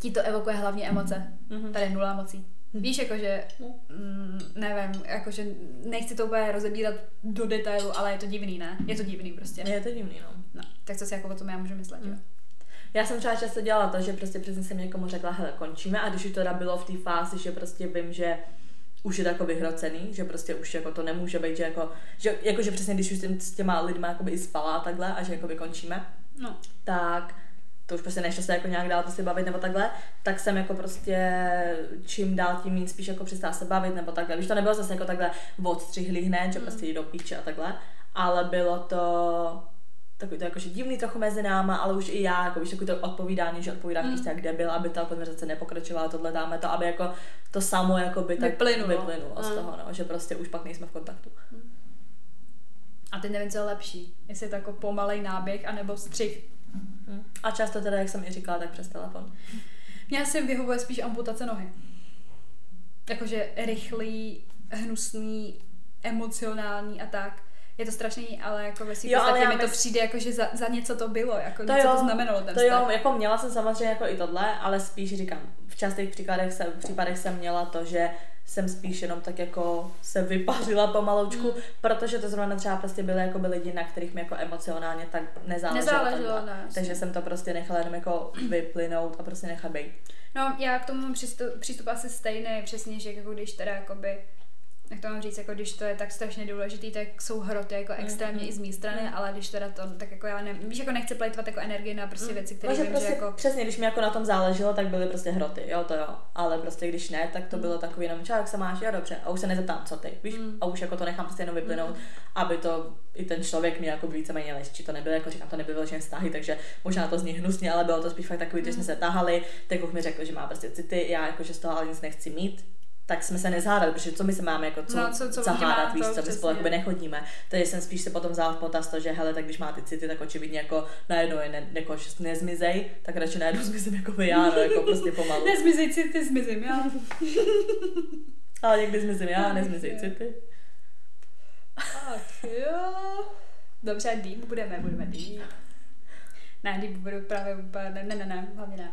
ti to evokuje hlavně emoce. Mm-hmm. Tady nula emocí. Víš, jakože, mm, nevím, jakože nechci to úplně rozebírat do detailu, ale je to divný, ne? Je to divný prostě. Je to divný, no. no tak co si jako o tom já můžu myslet, mm. jo? Já jsem třeba často dělala to, že prostě přesně jsem někomu řekla, hele, končíme a když už to teda bylo v té fázi, že prostě vím, že už je jako vyhrocený, že prostě už jako to nemůže být, že jako, že, jako, že přesně když už s těma lidma jako i spala takhle a že jako končíme, no. tak to už prostě nešlo se jako nějak dál prostě bavit nebo takhle, tak jsem jako prostě čím dál tím méně spíš jako přestala se bavit nebo takhle. Víš, to nebylo zase jako takhle odstřihlý hned, že prostě jít do píče a takhle, ale bylo to takový to jakože divný trochu mezi náma, ale už i já, jako víš, takový to odpovídání, že odpovídám mm. kde byl, aby ta konverzace nepokračovala, tohle dáme to, aby jako to samo jako by tak vyplynulo, vyplynulo mm. z toho, no, že prostě už pak nejsme v kontaktu. Mm. A ty nevím, co je lepší, jestli je to jako pomalej náběh, anebo střih. A často teda, jak jsem i říkala, tak přes telefon. Mně se vyhovuje spíš amputace nohy. Jakože rychlý, hnusný, emocionální a tak. Je to strašný, ale jako ve svým podstatě mi to přijde jako, že za, za, něco to bylo, jako to něco jo, to znamenalo ten To vztah. jo, jako měla jsem samozřejmě jako i tohle, ale spíš říkám, v častých příkladech jsem, v případech jsem měla to, že jsem spíš jenom tak jako se vypařila pomaloučku, mm. protože to zrovna třeba prostě byly jako by lidi, na kterých mi jako emocionálně tak nezáleželo. nezáleželo ne, Takže jsem to prostě nechala jenom jako vyplynout a prostě nechat být. No já k tomu mám přístup, přístup asi stejný, přesně, že jako když teda jakoby jak to mám říct, jako když to je tak strašně důležitý, tak jsou hroty jako mhm. extrémně mm. i z mé strany, mm. ale když teda to, tak jako já ne, víš, jako nechci plejtvat jako energii na prostě mm. věci, které vím, prostě, že jako... Přesně, když mi jako na tom záleželo, tak byly prostě hroty, jo, to jo, ale prostě když ne, tak to mm. bylo takový jenom, jak se máš, jo, dobře, a už se nezeptám, co ty, víš, mm. a už jako to nechám prostě jenom vyplynout, mm. aby to i ten člověk mě jako víceméně či to nebylo, jako říkám, to nebylo že vztahy, takže možná to zní hnusně, ale bylo to spíš fakt takový, mm. že jsme se tahali, tak mi řekl, že má prostě city, já jako, že z toho ale nic nechci mít, tak jsme se nezhádali, protože co my se máme jako co, no, co, co zahádat, víš, co my spolu jakoby nechodíme. Takže jsem spíš se potom vzal v potaz to, že hele, tak když má ty city, tak očividně jako najednou je ne, jako, nezmizej, tak radši najednou zmizím jako já, no, jako prostě pomalu. nezmizej city, zmizím já. Ale někdy zmizím já, nezmizej city. Ach jo. Dobře, deep budeme, budeme deep. Ne, deep budu právě úplně, ne, ne, ne, ne, hlavně ne.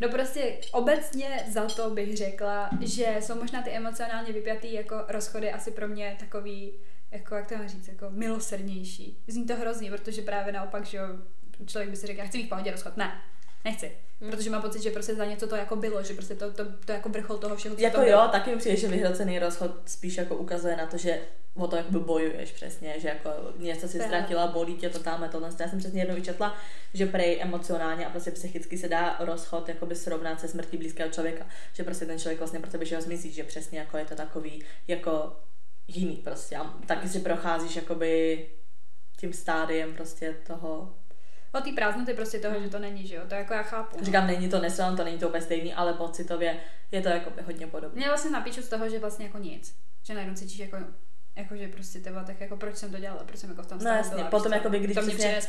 No prostě obecně za to bych řekla, že jsou možná ty emocionálně vypjatý jako rozchody asi pro mě takový, jako jak to mám říct, jako milosrdnější. Zní to hrozně, protože právě naopak, že člověk by si řekl, já chci mít v pohodě rozchod. Ne, nechci. Hmm. Protože mám pocit, že prostě za něco to jako bylo, že prostě to, to, to jako vrchol toho všeho, co Jako to jo, bylo. taky mi přijde, že vyhrocený rozchod spíš jako ukazuje na to, že o to jakoby bojuješ přesně, že jako něco si ztratila, bolí tě to tam, tohle. Já jsem přesně jednou vyčetla, že prej emocionálně a prostě psychicky se dá rozchod jakoby srovnat se smrtí blízkého člověka, že prostě ten člověk vlastně pro tebe, že ho zmizí, že přesně jako je to takový jako jiný prostě a taky si procházíš jakoby tím stádiem prostě toho o té prázdnoty prostě toho, hmm. že to není, že jo, to jako já chápu. No. Říkám, není to nesran, to není to úplně stejný, ale pocitově je to jako hodně podobné. Mě vlastně napíšu z toho, že vlastně jako nic, že najednou cítíš jako jakože prostě teba, tak jako proč jsem to dělala, proč jsem jako v tom No jasně, byla, potom jako by, když to mě přijde.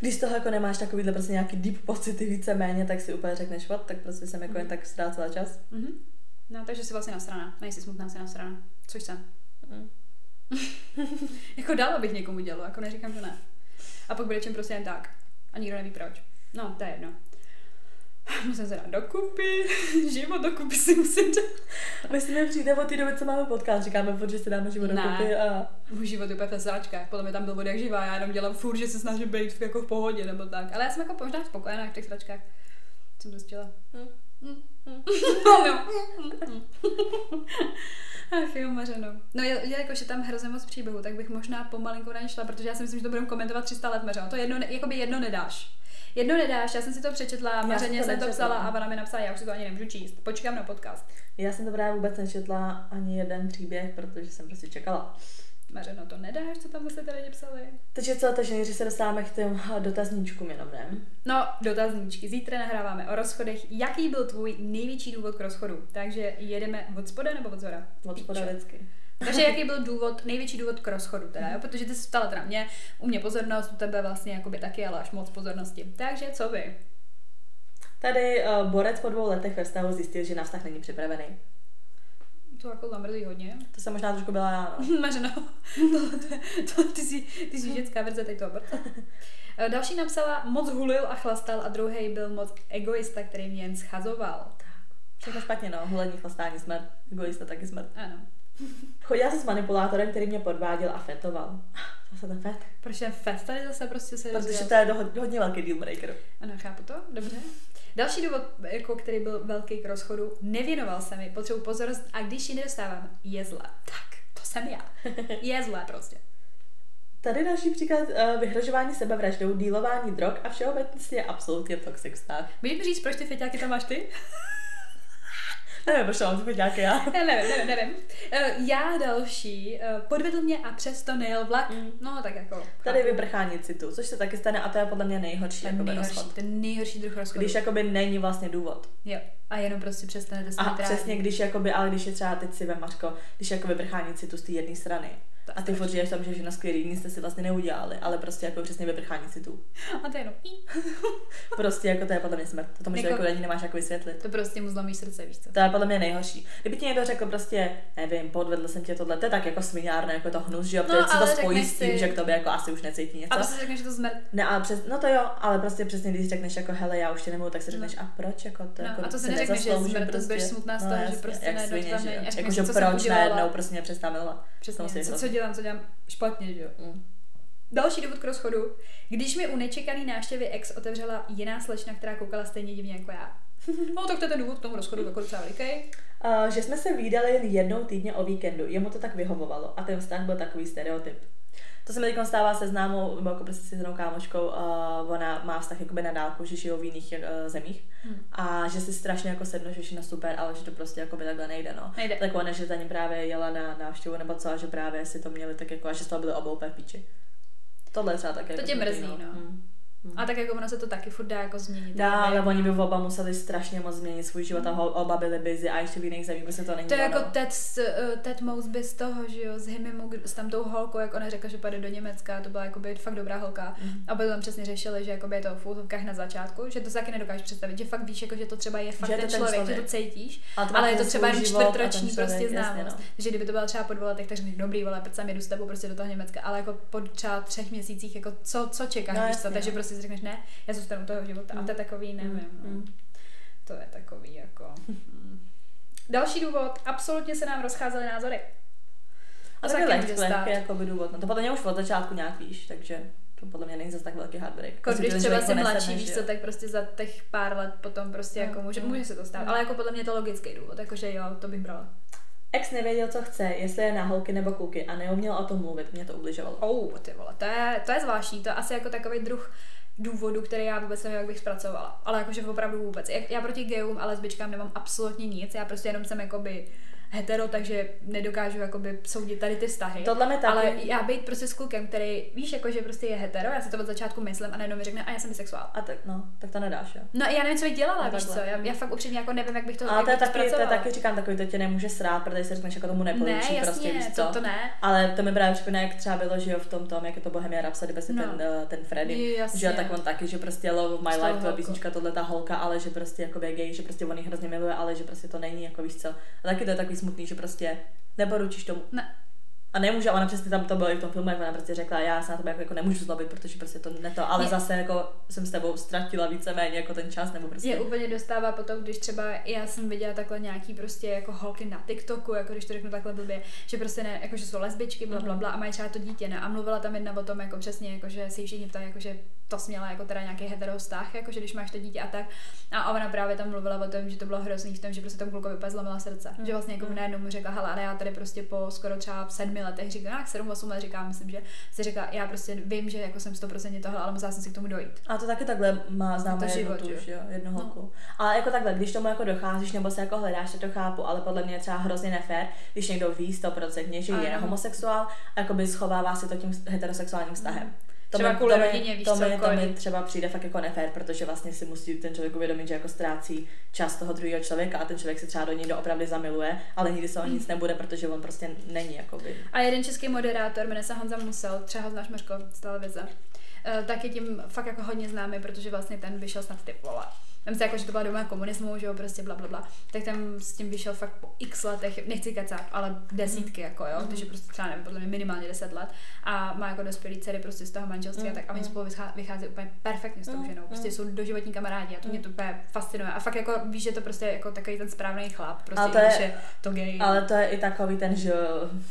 Když z toho jako nemáš takovýhle prostě nějaký deep pocity víceméně, tak si úplně řekneš, what, tak prostě jsem jako mm. jen tak ztrácela čas. Mm-hmm. No, takže jsi vlastně nasrana, nejsi smutná, jsi nasrana, což jsem. Mm. jako dalo bych někomu dělo, jako neříkám, že ne. A pak bude čem prostě jen tak. A nikdo neví proč. No, to je jedno. Musím se dát dokupy, život dokupy si musím dát. Myslím, že přijde od té doby, co máme podcast, říkáme, že si dáme život dokupy a... Můj život je úplně v podle mě tam byl vody jak živá, já jenom dělám furt, že se snažím být jako v pohodě nebo tak. Ale já jsem jako možná spokojená v těch sračkách. Jsem dostila. Hm. Hm. Hm. Ach jo, Mařeno. No je, jakože tam hrozně moc příběhů, tak bych možná pomalinku nešla, protože já si myslím, že to budeme komentovat 300 let, Mařeno. To jedno, jakoby jedno nedáš. Jedno nedáš, já jsem si to přečetla, Mařeně jsem to psala a ona mi napsala, já už si to ani nemůžu číst. Počkám na podcast. Já jsem to právě vůbec nečetla ani jeden příběh, protože jsem prostě čekala. Mařeno, to nedáš, co tam zase tady psali? Takže co, takže nejdřív se dostáváme k těm dotazníčkům jenom, ne? No, dotazníčky. Zítra nahráváme o rozchodech. Jaký byl tvůj největší důvod k rozchodu? Takže jedeme od spoda nebo od zora? Od spoda vždycky. Takže jaký byl důvod, největší důvod k rozchodu teda, jo? protože ty jsi stala teda mě, u mě pozornost, u tebe vlastně jakoby taky, ale až moc pozornosti. Takže co vy? Tady uh, Borec po dvou letech ve vztahu zjistil, že na vztah není připravený. To jako zamrzí hodně. To jsem možná trošku byla já, no. Mařeno, to, to, to, ty jsi, ty jsi ženská verze tady toho eh, Další napsala, moc hulil a chlastal a druhý byl moc egoista, který mě jen schazoval. Tak. Všechno špatně, no. Hulení, chlastání, smrt. Egoista taky smrt. Ano. Chodila se s manipulátorem, který mě podváděl a fetoval. Zase ten fet. Proč ten fet tady zase prostě se Protože to je do, hodně velký deal breaker. Ano, chápu to, dobře. Další důvod, jako který byl velký k rozchodu, nevěnoval se mi, potřebu pozornost a když ji nedostávám, je zlé. Tak, to jsem já. Je zlé prostě. Tady další příklad uh, vyhrožování sebevraždou, dílování drog a všeobecně je absolutně toxic vztah. Můžeš mi říct, proč ty feťáky tam máš ty? Nevím, proč mám ty nějaké já. Ne, nevím, nevím, nevím. Uh, já další, uh, podvedl mě a přesto nejel vlak. Mm. No, tak jako. Tady vybrchání citu, což se taky stane a to je podle mě nejhorší. Ten nejhorší, rozchod. ten nejhorší druh rozchodu. Když jakoby není vlastně důvod. Jo. A jenom prostě přestanete se A přesně, když jakoby, ale když je třeba teď si Mařko, když jako vybrchání citu z té jedné strany a ty furt tam, že na skvělý, nic jste si vlastně neudělali, ale prostě jako přesně vyprchání si tu. A to je jenom Prostě jako to je podle mě smrt. To tomu jako, člověku ani nemáš jako vysvětlit. To prostě mu zlomí srdce, víš co? To je podle mě nejhorší. Kdyby ti někdo řekl prostě, nevím, podvedl jsem tě tohle, to je tak jako svinárné, jako to hnus, že jo, no, to spojí s tím, že k tobě jako asi už necítí něco. A prostě řekneš, že to smrt. Ne, ale přes, no to jo, ale prostě přesně, když řekneš jako hele, já už tě nemohu, tak si řekneš, no. a proč jako to no, jako a to si neřekneš, že smrt, to budeš smutná z no, toho, že prostě najednou tam Jako, že proč najednou prostě mě milovat. Přesně, co dělám, co dělám špatně, že jo. Mm. Další důvod k rozchodu. Když mi u nečekaný návštěvy ex otevřela jiná slečna, která koukala stejně divně jako já. No tak to je ten důvod k tomu rozchodu jako docela veliký. Uh, že jsme se výdali jen jednou týdně o víkendu. Jemu to tak vyhovovalo a ten vztah byl takový stereotyp. To se mi teď stává se známou, nebo jako prostě s jednou kámoškou, uh, ona má vztah jakoby na dálku, že žijou v jiných uh, zemích hmm. a že si strašně jako sedno, že všechno super, ale že to prostě jako by takhle nejde, no. Nejde. Tak ona, že za ním právě jela na návštěvu nebo co, a že právě si to měli tak jako, a že z toho byly obou v píči. Tohle třeba také. To jako tě mrzí, no. no. Hmm. A tak jako ono se to taky furt dá jako změnit. Dá, ale oni by oba museli strašně moc změnit svůj život a oba byli busy a ještě v jiných zemích by se to není To je jako Ted, uh, Ted Mosby z toho, že jo, s Himimu, s tam tou holkou, jak ona řekla, že půjde do Německa, to byla jako by fakt dobrá holka. Mm. A by tam přesně řešili, že jako by je to v úzovkách na začátku, že to se taky nedokážeš představit, že fakt víš, jako, že to třeba je fakt že ten, ten člověk, člověk, že to cítíš, ale, ale je to třeba jen čtvrtroční prostě známost. No. Takže kdyby to byla třeba po dvou letech, tak řekneš, dobrý, vole, proč jsem jedu s tebou prostě do toho Německa, ale jako po třeba třech měsících, jako co, co čekáš, no, takže no. prostě si řekneš, ne, já zůstanu toho života. Mm. A to je mm. takový, nevím, mm. no. Mm. To je takový jako... Další důvod, absolutně se nám rozcházely názory. A taky lehký, lehký jako by důvod. No to podle mě už od začátku nějak víš, takže to podle mě není zase tak velký heartbreak. Jako když třeba si mladší, víš co, tak prostě za těch pár let potom prostě no, jako může, no. může se to stát. No. Ale jako podle mě to logický důvod, jakože jo, to bych brala. Ex nevěděl, co chce, jestli je na holky nebo kluky a neuměl o tom mluvit, mě to ubližovalo. Oh, ty vole, to je, to je zvláštní, to je asi jako takový druh důvodu, který já vůbec nevím, jak bych zpracovala. Ale jakože opravdu vůbec. Já proti gejům a lesbičkám nemám absolutně nic, já prostě jenom jsem jakoby hetero, takže nedokážu jakoby soudit tady ty vztahy. Tohle mi taky. Ale já být prostě s klukem, který víš, jako že prostě je hetero, já si to od začátku myslím a najednou mi řekne, a já jsem bisexuál. A tak no, tak to nedáš, jo. No já nevím, co bych dělala, no, víš co, já, já, fakt upřímně jako nevím, jak bych to Ale to je taky, to je taky říkám takový, to tě nemůže srát, protože si řekneš, jako tomu nepolíčí, ne, jasně, prostě víš co. To, to ne. Ale to mi právě připomíná, jak třeba bylo, že jo, v tom tom, jak je to Bohemia Rhapsody, prostě no. ten, uh, ten Freddy, jasně. že jo, tak on taky, že prostě Love of My Life, to je písnička, tohle ta holka, ale že prostě jako gay, že prostě on hrozně miluje, ale že prostě to není, jako víš co. A taky to je takový smutný, že prostě neporučíš tomu. Ne. A nemůže, ona přesně tam to bylo i v tom filmu, jak ona prostě řekla, já se na tebe jako, jako nemůžu zlobit, protože prostě to ne to, ale je. zase jako jsem s tebou ztratila víceméně jako ten čas, nebo prostě. Je úplně dostává potom, když třeba já jsem viděla takhle nějaký prostě jako holky na TikToku, jako když to řeknu takhle blbě, že prostě ne, jako že jsou lesbičky, bla, bla, mhm. bla a mají třeba to dítě, ne? A mluvila tam jedna o tom, jako přesně, jako že si všichni ptají, jako že to směla jako teda nějaký hetero vztah, jako že když máš to dítě a tak. A ona právě tam mluvila o tom, že to bylo hrozný v tom, že prostě tomu klukovi zlomila srdce. Mm. Že vlastně jako mm. najednou mu řekla, hele, ale já tady prostě po skoro třeba sedmi letech říkám, jak sedm, osm let říkám, myslím, že si řekla, já prostě vím, že jako jsem 100% tohle, ale musela jsem si k tomu dojít. A to taky takhle má známé jednu život, tuž, jo, jednu no. holku. Ale jako takhle, když tomu jako docházíš nebo se jako hledáš, to chápu, ale podle mě je třeba hrozně nefér, když někdo ví 100% že je homosexuál a jako by schovává si to tím heterosexuálním vztahem. Mm to třeba kvůli rodině, víš to, mi, to mi třeba přijde fakt jako nefér, protože vlastně si musí ten člověk uvědomit, že jako ztrácí čas toho druhého člověka a ten člověk se třeba do něj doopravdy zamiluje, ale nikdy se o nic nebude, protože on prostě není jakoby. A jeden český moderátor, jmenuje se Honza Musel, třeba ho znáš Mařko z televize, eh, tak je tím fakt jako hodně známý, protože vlastně ten vyšel snad ty vole Vem si jako, že to byla doma komunismu, že jo, prostě bla, bla, bla. Tak tam s tím vyšel fakt po x letech, nechci kecat, ale desítky, mm. jako jo, mm. takže prostě třeba nevím, podle mě minimálně deset let a má jako dospělý dcery prostě z toho manželství mm. a tak a oni mm. spolu vychází úplně perfektně s tou mm. ženou, prostě jsou doživotní kamarádi a to mě to úplně fascinuje a fakt jako víš, že to prostě jako takový ten správný chlap, prostě ale to je, je to gay. Ale to je i takový ten, že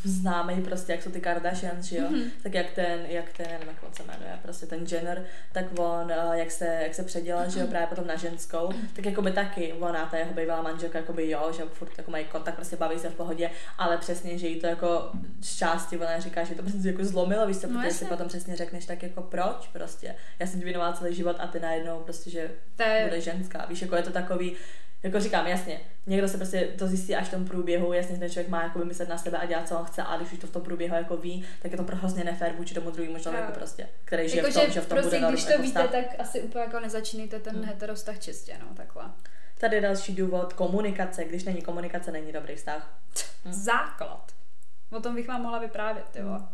známý prostě, jak jsou ty Kardashians, že jo, mm. tak jak ten, jak ten, nevím, jak se jmenuje, prostě ten Jenner, tak on, eh, jak se, jak se předělal, že jo, právě potom na ženskou ženskou, tak jako by taky ona, ta jeho bývalá manželka, jako by jo, že furt jako mají kontakt, prostě baví se v pohodě, ale přesně, že jí to jako z části ona říká, že to prostě jako zlomilo, víš co, no protože si potom přesně řekneš, tak jako proč prostě, já jsem ti věnovala celý život a ty najednou prostě, že to je... bude ženská, víš, jako je to takový, jako říkám, jasně, někdo se prostě to zjistí až v tom průběhu, jasně ten člověk má jako myslet na sebe a dělat, co on chce, a když už to v tom průběhu jako ví, tak je to pro hrozně nefér vůči tomu druhému člověku no. prostě, který žije jako, v tom, že v tom prostě, bude když to jako víte, tak asi úplně jako nezačínejte ten hmm. heterostah čistě, no, takhle. Tady je další důvod, komunikace. Když není komunikace, není dobrý vztah. Hmm. Základ. O tom bych vám mohla vyprávět, jo. Hmm.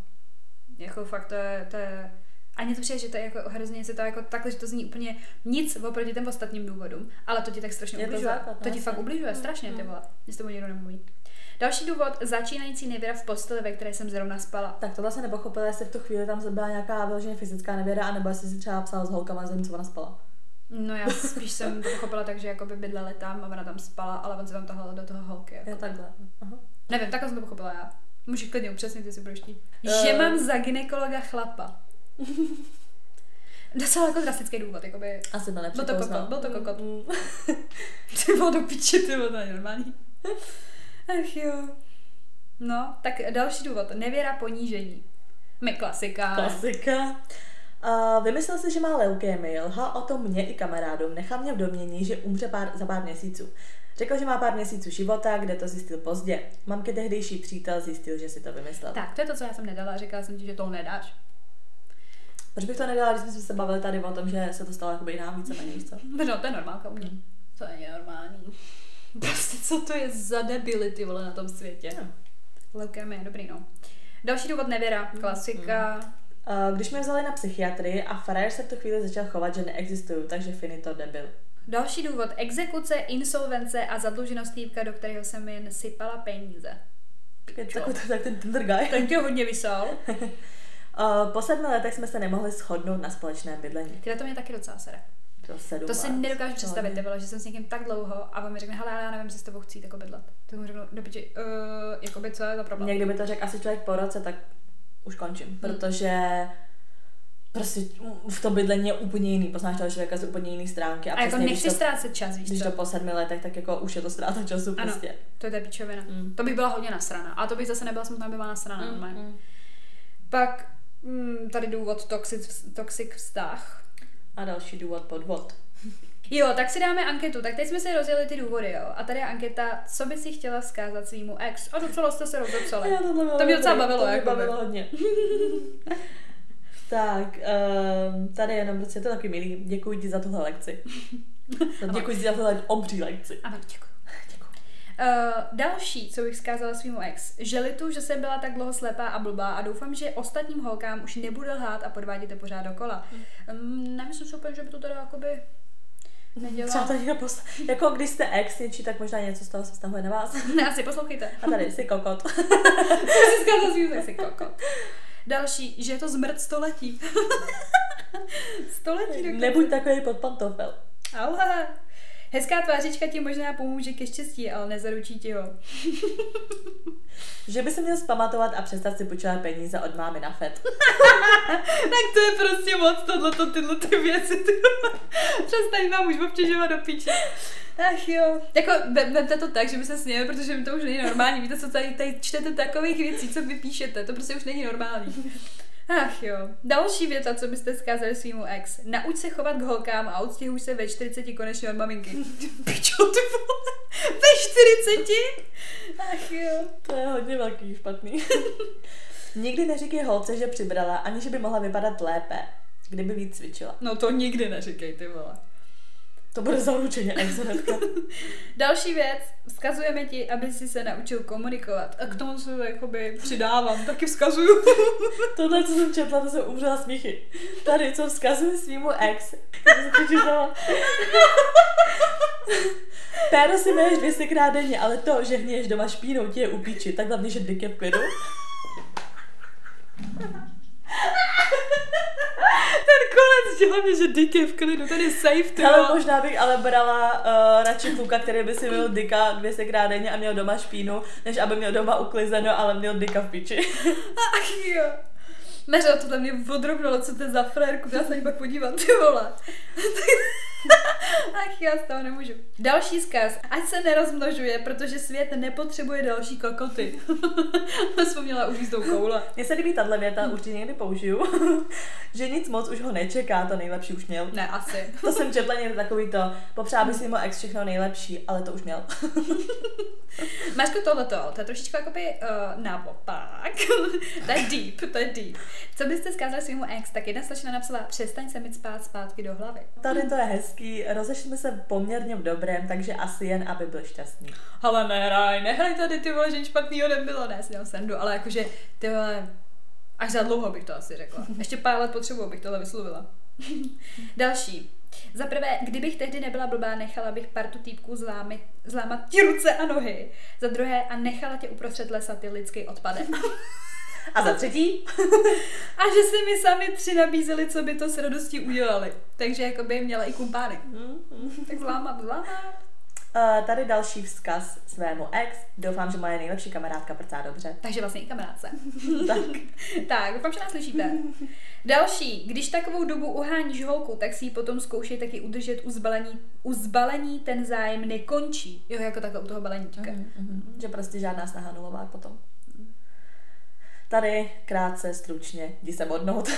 Jako fakt to je, to je a mně to přijde, že to je jako hrozně, se to jako takhle, že to zní úplně nic oproti těm ostatním důvodům, ale to ti tak strašně je ubližuje. To, základ, to ti fakt ubližuje, strašně, mm. ty vole, když to nikdo nemluví. Další důvod, začínající nevěra v posteli, ve které jsem zrovna spala. Tak to vlastně nepochopila, jestli v tu chvíli tam byla nějaká vyloženě fyzická nevěra, anebo jestli si třeba psala s holkama, zem, co ona spala. No já spíš jsem to pochopila tak, že jako by bydleli tam a ona tam spala, ale on se tam tahal do toho holky. Jako. Je takhle. Aha. Nevím, takhle jsem to pochopila já. Můžeš klidně upřesnit, ty si budeš Uh... Že mám za ginekologa chlapa. Docela jako drastický důvod, jakoby. Asi to Byl to kokot, byl to kokot. Mm. ty bylo do piči, ty bylo to normální. Ach jo. No, tak další důvod. Nevěra ponížení. My klasika. Klasika. Uh, vymyslel si, že má leukémii, lhal o tom mě i kamarádům, nechal mě v domění, že umře pár, za pár měsíců. Řekl, že má pár měsíců života, kde to zjistil pozdě. Mamky tehdejší přítel zjistil, že si to vymyslel. Tak, to je to, co já jsem nedala. Říkala jsem ti, že to nedáš. Proč bych to nedala, když jsme se bavili tady o tom, že se to stalo jakoby nám víceméně, víc co? No, to je normálka u mě. To je normální. Prostě co to je za debility, vole, na tom světě. No. Leukemie, dobrý, no. Další důvod nevěra, hmm. klasika. Hmm. Když mě vzali na psychiatrii a frajer se v tu chvíli začal chovat, že neexistuju, takže finito debil. Další důvod, exekuce, insolvence a zadluženost týpka, do kterého jsem jen sypala peníze. Tak, tak ten Tinder guy. Ten tě hodně vysal. Po sedmi letech jsme se nemohli shodnout na společném bydlení. Tyhle to mě taky docela sere. To, sedm to si nedokážu představit, ty že jsem s někým tak dlouho a on mi řekne, hele, já nevím, jestli s tebou chci jako bydlet. Tak mu řeknu, do piči, uh, jakoby, co je za problém? Někdy by to řekl asi člověk po roce, tak už končím, hmm. protože prostě v to bydlení je úplně jiný, poznáš toho člověka z úplně jiný stránky. A, a jako nechci to, ztrácet čas, víš Když to po sedmi letech, tak jako už je to ztráta času ano, prostě. to je ta pičovina. Mm. To bych byla hodně nasrana. A to bych zase nebyla smutná, by byla nasrana. Mm, mm. Pak mm, tady důvod toxic, toxic vztah. A další důvod podvod. Jo, tak si dáme anketu. Tak teď jsme si rozjeli ty důvody, jo. A tady je anketa, co by si chtěla vzkázat svýmu ex. A docela jste se rozepsali. to mě docela bavilo, to mě bavilo hodně. Tak, um, tady jenom prostě to taky milý. Děkuji ti za tuhle lekci. děkuji ti za tuhle obří lekci. Ano, děkuji. Uh, další, co bych zkázala svýmu ex. Želitu, že jsem byla tak dlouho slepá a blbá a doufám, že ostatním holkám už nebude lhát a podvádět pořád dokola. Um, nemyslím si úplně, že by to teda jakoby nedělal. Třeba to někdo posl... Jako když jste ex něčí, tak možná něco z toho se vztahuje na vás. Ne, asi poslouchejte. A tady jsi kokot. Co si zkázal svýmu ex, jsi kokot. Další, že je to zmrt století. století dokonce. Nebuď takový pod pantofel. Ale hezká tvářička ti možná pomůže ke štěstí, ale nezaručí ti ho. že by se měl zpamatovat a přestat si počítat peníze od mámy na FED. tak to je prostě moc tohleto, tyhle ty věci. Přestaň vám už obtěžovat do píče. Ach jo. Jako, vemte to tak, že by se sněli, protože mi to už není normální. Víte, co tady, tady čtete takových věcí, co vy píšete. To prostě už není normální. Ach jo. Další věta, co byste zkázali svýmu ex. Nauč se chovat k holkám a odstěhuj se ve 40 konečně od maminky. Pičo, ty vole. Ve 40? Ach jo. To je hodně velký špatný. nikdy neříkej holce, že přibrala, ani že by mohla vypadat lépe, kdyby víc cvičila. No to nikdy neříkej, ty vole. To bude zaručeně exonetka. Další věc, vzkazujeme ti, aby si se naučil komunikovat. A k tomu se jakoby přidávám, taky vzkazuju. Tohle, co jsem četla, to jsem umřela smíchy. Tady, co vzkazuji svýmu ex. Péro si měješ 200 krát denně, ale to, že hněješ doma špínou, ti je u píči. Tak hlavně, že dyk je v klidu. Konec, hlavně, že Dick je v klidu, ten je safe, ty Ale možná bych ale brala uh, radši kluka, který by si měl Dicka 200 krát denně a měl doma špínu, než aby měl doma uklizeno, ale měl Dicka v piči. Ach jo. Meřo, to tam mě odrobnilo, co to je za frérku, já se pak podívat, ty vole. Ach, já z toho nemůžu. Další zkaz. Ať se nerozmnožuje, protože svět nepotřebuje další kokoty. Vzpomněla už tou koule. Mně se líbí tahle věta, určitě někdy použiju. že nic moc už ho nečeká, to nejlepší už měl. Ne, asi. to jsem četla někdy takový to, popřál by si mu ex všechno nejlepší, ale to už měl. Máš tohleto, to je trošičku jakoby uh, naopak. to je deep, to je deep. Co byste zkázali svýmu ex, tak jedna slečna napsala, přestaň se mi spát zpátky do hlavy. Tady to je hezký, rozešli jsme se poměrně v dobrém, takže asi jen, aby byl šťastný. Ale nehraj, nehraj tady ty vole, že špatnýho nebylo, ne, si sendu, ale jakože ty vole, až za dlouho bych to asi řekla. Ještě pár let potřebuji, bych tohle vyslovila. Další. Za prvé, kdybych tehdy nebyla blbá, nechala bych partu týpků zlámit, zlámat ti ruce a nohy. Za druhé, a nechala tě uprostřed lesa ty lidský odpadek. A za třetí? a že se mi sami tři nabízeli, co by to s radostí udělali. Takže jako by měla i kumpány. Mm, mm. tak zlámat, zlámat. Uh, tady další vzkaz svému ex. Doufám, že moje nejlepší kamarádka prcá dobře. Takže vlastně i kamarádce. tak. tak, doufám, že nás slyšíte. Další. Když takovou dobu uháníš holku, tak si ji potom zkoušej taky udržet u zbalení, u zbalení ten zájem nekončí. Jo, jako takhle u toho baleníčka. Mm-hmm. Mm-hmm. Že prostě žádná snaha nulová potom. Tady krátce, stručně, jdi se modnout.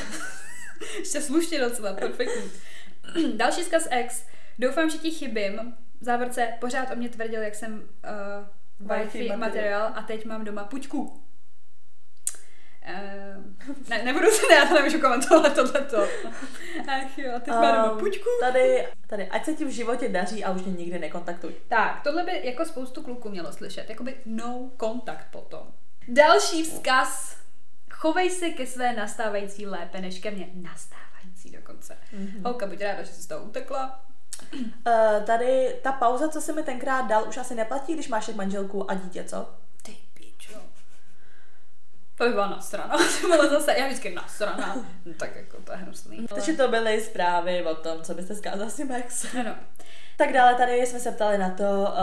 Ještě slušně docela, perfektní. Další zkaz ex. Doufám, že ti chybím. V závorce pořád o mě tvrdil, jak jsem uh, wifi materiál a teď mám doma puťku. Uh, ne, nebudu se, ne, já to nemůžu komentovat tohleto. Ach jo, teď um, mám puťku. Tady, tady, ať se ti v životě daří a už mě nikdy nekontaktuj. Tak, tohle by jako spoustu kluků mělo slyšet, jakoby no kontakt potom. Další vzkaz. Chovej se ke své nastávající lépe než ke mně. Nastávající dokonce. Mm-hmm. Holka, buď ráda, že jsi z toho utekla. Uh, tady ta pauza, co se mi tenkrát dal, už asi neplatí, když máš manželku a dítě, co? Ty pičo. To by byla nasrana. to bylo zase, já vždycky nasrana. No, tak jako to je hnusný. Takže to byly zprávy o tom, co byste zkázal s tím ex. Ano. Tak dále tady jsme se ptali na to,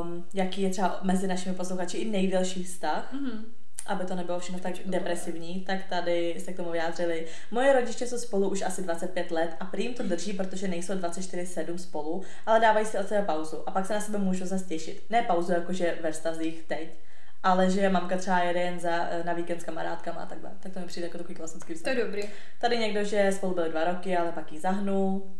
um, jaký je třeba mezi našimi posluchači i nejdelší vztah. Mm-hmm aby to nebylo všechno tak depresivní, tak tady se k tomu vyjádřili. Moje rodiče jsou spolu už asi 25 let a prý jim to drží, protože nejsou 24-7 spolu, ale dávají si od sebe pauzu a pak se na sebe můžou zase těšit. Ne pauzu jakože ve vztazích teď, ale že mamka třeba jede jen za, na víkend s kamarádkama a takhle. Tak to mi přijde jako takový klasický vztah. To je dobrý. Tady někdo, že spolu byli dva roky, ale pak jí zahnul.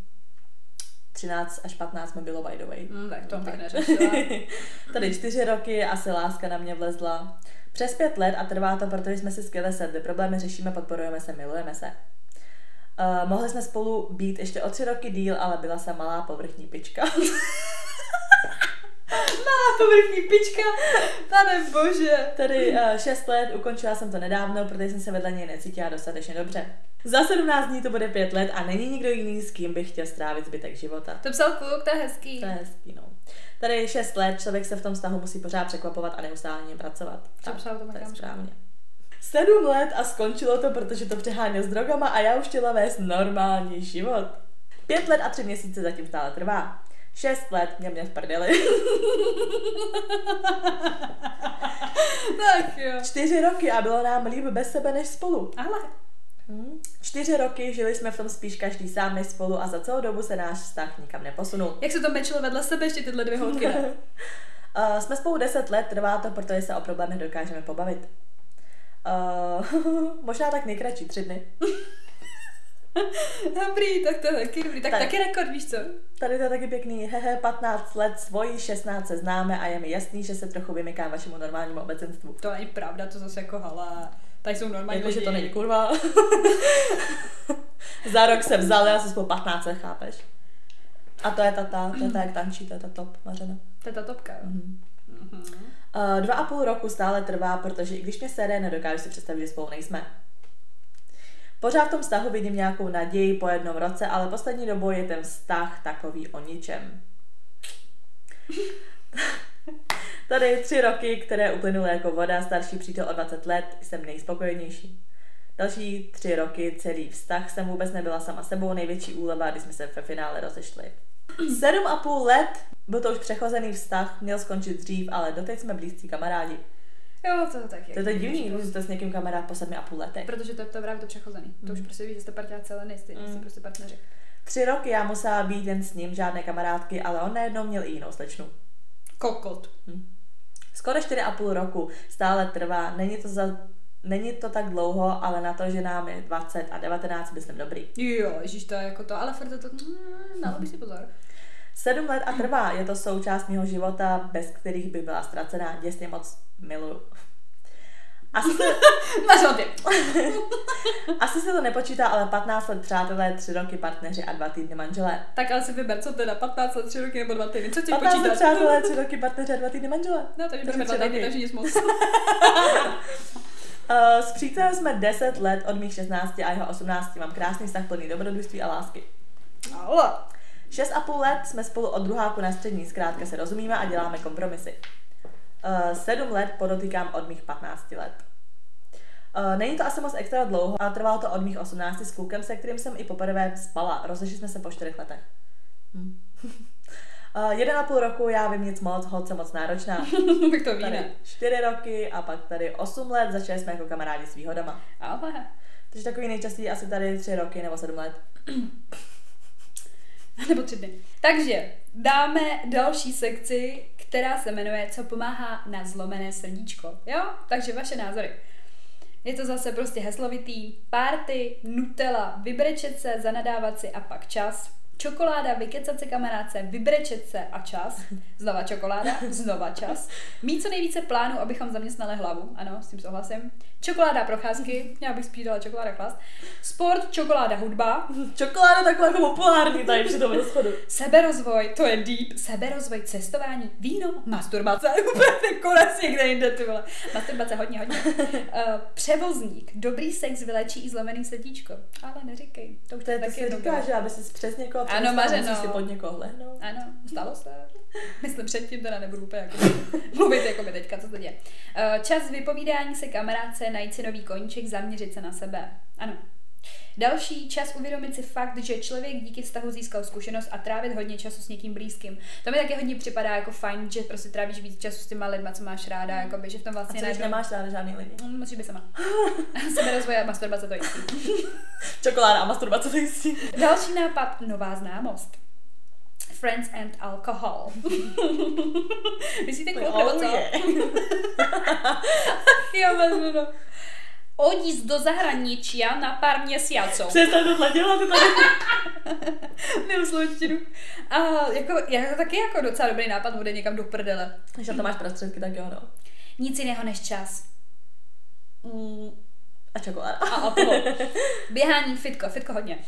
13 až 15 mi bylo by the way. Mm, tak to bych neřešila. Tady čtyři roky, asi láska na mě vlezla. Přes pět let a trvá to, protože jsme si skvěle sedli. Problémy řešíme, podporujeme se, milujeme se. Uh, mohli jsme spolu být ještě o tři roky díl, ale byla jsem malá povrchní pička. malá povrchní pička, pane bože. Tady uh, šest let, ukončila jsem to nedávno, protože jsem se vedle něj necítila dostatečně dobře. Za 17 dní to bude pět let a není nikdo jiný, s kým bych chtěl strávit zbytek života. To psal kluk, to je hezký. To je hezký, no. Tady je 6 let, člověk se v tom vztahu musí pořád překvapovat a neustále něm pracovat. Co psal to, to je správně. Sedm let a skončilo to, protože to přeháněl s drogama a já už chtěla vést normální život. Pět let a tři měsíce zatím stále trvá. Šest let mě mě v prdeli. tak jo. Čtyři roky a bylo nám líp bez sebe než spolu. Ale Hmm. Čtyři roky žili jsme v tom spíš každý sám než spolu a za celou dobu se náš vztah nikam neposunul. Jak se to mečilo vedle sebe ještě tyhle dvě holky? uh, jsme spolu deset let, trvá to, protože se o problémech dokážeme pobavit. Uh, možná tak nejkratší, tři dny. dobrý, tak to je taky dobrý. Tak, tak taky rekord, víš co? Tady to je taky pěkný. Hehe, 15 let, svoji 16 se známe a je mi jasný, že se trochu vymykám vašemu normálnímu obecenstvu. To není pravda, to zase jako hala. Tady jsou normální jako, že to není kurva. Za rok se vzali a se spolu 15 let, chápeš? A to je ta, ta, to je ta, jak tančí, to je ta top, Mařena. To je ta topka, jo. Mm-hmm. Uh, dva a půl roku stále trvá, protože i když mě sere, nedokážu si představit, že spolu nejsme. Pořád v tom vztahu vidím nějakou naději po jednom roce, ale poslední dobou je ten vztah takový o ničem. Tady tři roky, které uplynuly jako voda, starší přítel o 20 let, jsem nejspokojenější. Další tři roky, celý vztah, jsem vůbec nebyla sama sebou, největší úleva, když jsme se ve finále rozešli. Sedm a půl let, byl to už přechozený vztah, měl skončit dřív, ale doteď jsme blízcí kamarádi. Jo, to tak je. To je divný, když jste s někým kamarád po sedmi a půl letech. Protože to je to právě to přechozený. To už mm. prostě víš, že jste parťáci, celé nejste, mm. jste prostě partneři. Tři roky já musela být jen s ním, žádné kamarádky, ale on najednou měl i jinou slečnu. Kokot. Hm. Skoro 4,5 roku stále trvá. Není to za Není to tak dlouho, ale na to, že nám je 20 a 19, myslím dobrý. Jo, ježíš, to je jako to, ale furt to, to mm, dalo by si pozor. Sedm let a trvá, je to součást mého života, bez kterých by byla ztracená. Děsně moc miluju. Asi se... Máš Asi se to nepočítá, ale 15 let přátelé, 3 roky partneři a 2 týdny manželé. Tak ale si vyber, co teda, 15 let, 3 roky nebo 2 týdny, co ti 15 počítat? let přátelé, 3 roky partneři a 2 týdny manželé. No, takže bereme 2 týdny, takže nic moc. Uh, s přítelem jsme 10 let od mých 16 a jeho 18. Mám krásný vztah plný dobrodružství a lásky. Ale. 6,5 let jsme spolu od druháku na střední, zkrátka se rozumíme a děláme kompromisy. Uh, 7 let podotýkám od mých 15 let. Uh, není to asi moc extra dlouho, ale trvalo to od mých 18 s klukem, se kterým jsem i poprvé spala. Rozešli jsme se po 4 letech. Hm. Uh, jeden a půl roku, já vím nic moc, holce moc náročná. tak to víme. Čtyři roky a pak tady osm let, začali jsme jako kamarádi s výhodama. Ale. Takže takový nejčastěji asi tady tři roky nebo sedm let. nebo tři dny. Takže dáme další sekci, která se jmenuje Co pomáhá na zlomené srdíčko. Jo? Takže vaše názory. Je to zase prostě heslovitý. Párty, Nutella, vybrečet se, zanadávat si a pak čas. Čokoláda, vykecat se kamarádce, vybrečet se a čas. Znova čokoláda, znova čas. Mít co nejvíce plánů, abychom zaměstnali hlavu. Ano, s tím souhlasím. Čokoláda procházky, já bych spíš dala čokoláda klast. Sport, čokoláda hudba. Čokoláda taková jako populární tady při tom rozchodu. Seberozvoj, to je deep. Seberozvoj, cestování, víno, masturbace. Úplně konec někde jinde, ty vole. Masturbace hodně, hodně. Uh, převozník, dobrý sex vylečí i zlomený srdíčko. Ale neříkej, to už to je taky to říká, že aby si přes někoho ano, mařeno. si pod někoho lehnout. Ano, stalo se. Myslím předtím, teda nebudu úplně jako mluvit jako by teďka, co to děje. Uh, čas vypovídání se kamarádce, najít si nový koníček, zaměřit se na sebe. Ano, Další čas uvědomit si fakt, že člověk díky vztahu získal zkušenost a trávit hodně času s někým blízkým. To mi taky hodně připadá jako fajn, že prostě trávíš víc času s těma lidma, co máš ráda, mm. jakoby, že v tom vlastně a co, nemáš ráda žádný lidi. Mm, musíš být sama. rozvoje a masturbace to jistý. Čokoláda a masturbace to jistý. Další nápad, nová známost. Friends and Alcohol. Myslíte nebo co? Jo, no, no odísť do zahraničia na pár měsíců. Přestaň tohle dělat, to tady. Milu slovenštinu. A jako, já to taky jako docela dobrý nápad bude někam do prdele. Když na to máš prostředky, tak jo, no. Nic jiného než čas. Mm, a čokoláda. A alkohol. Běhání, fitko, fitko hodně.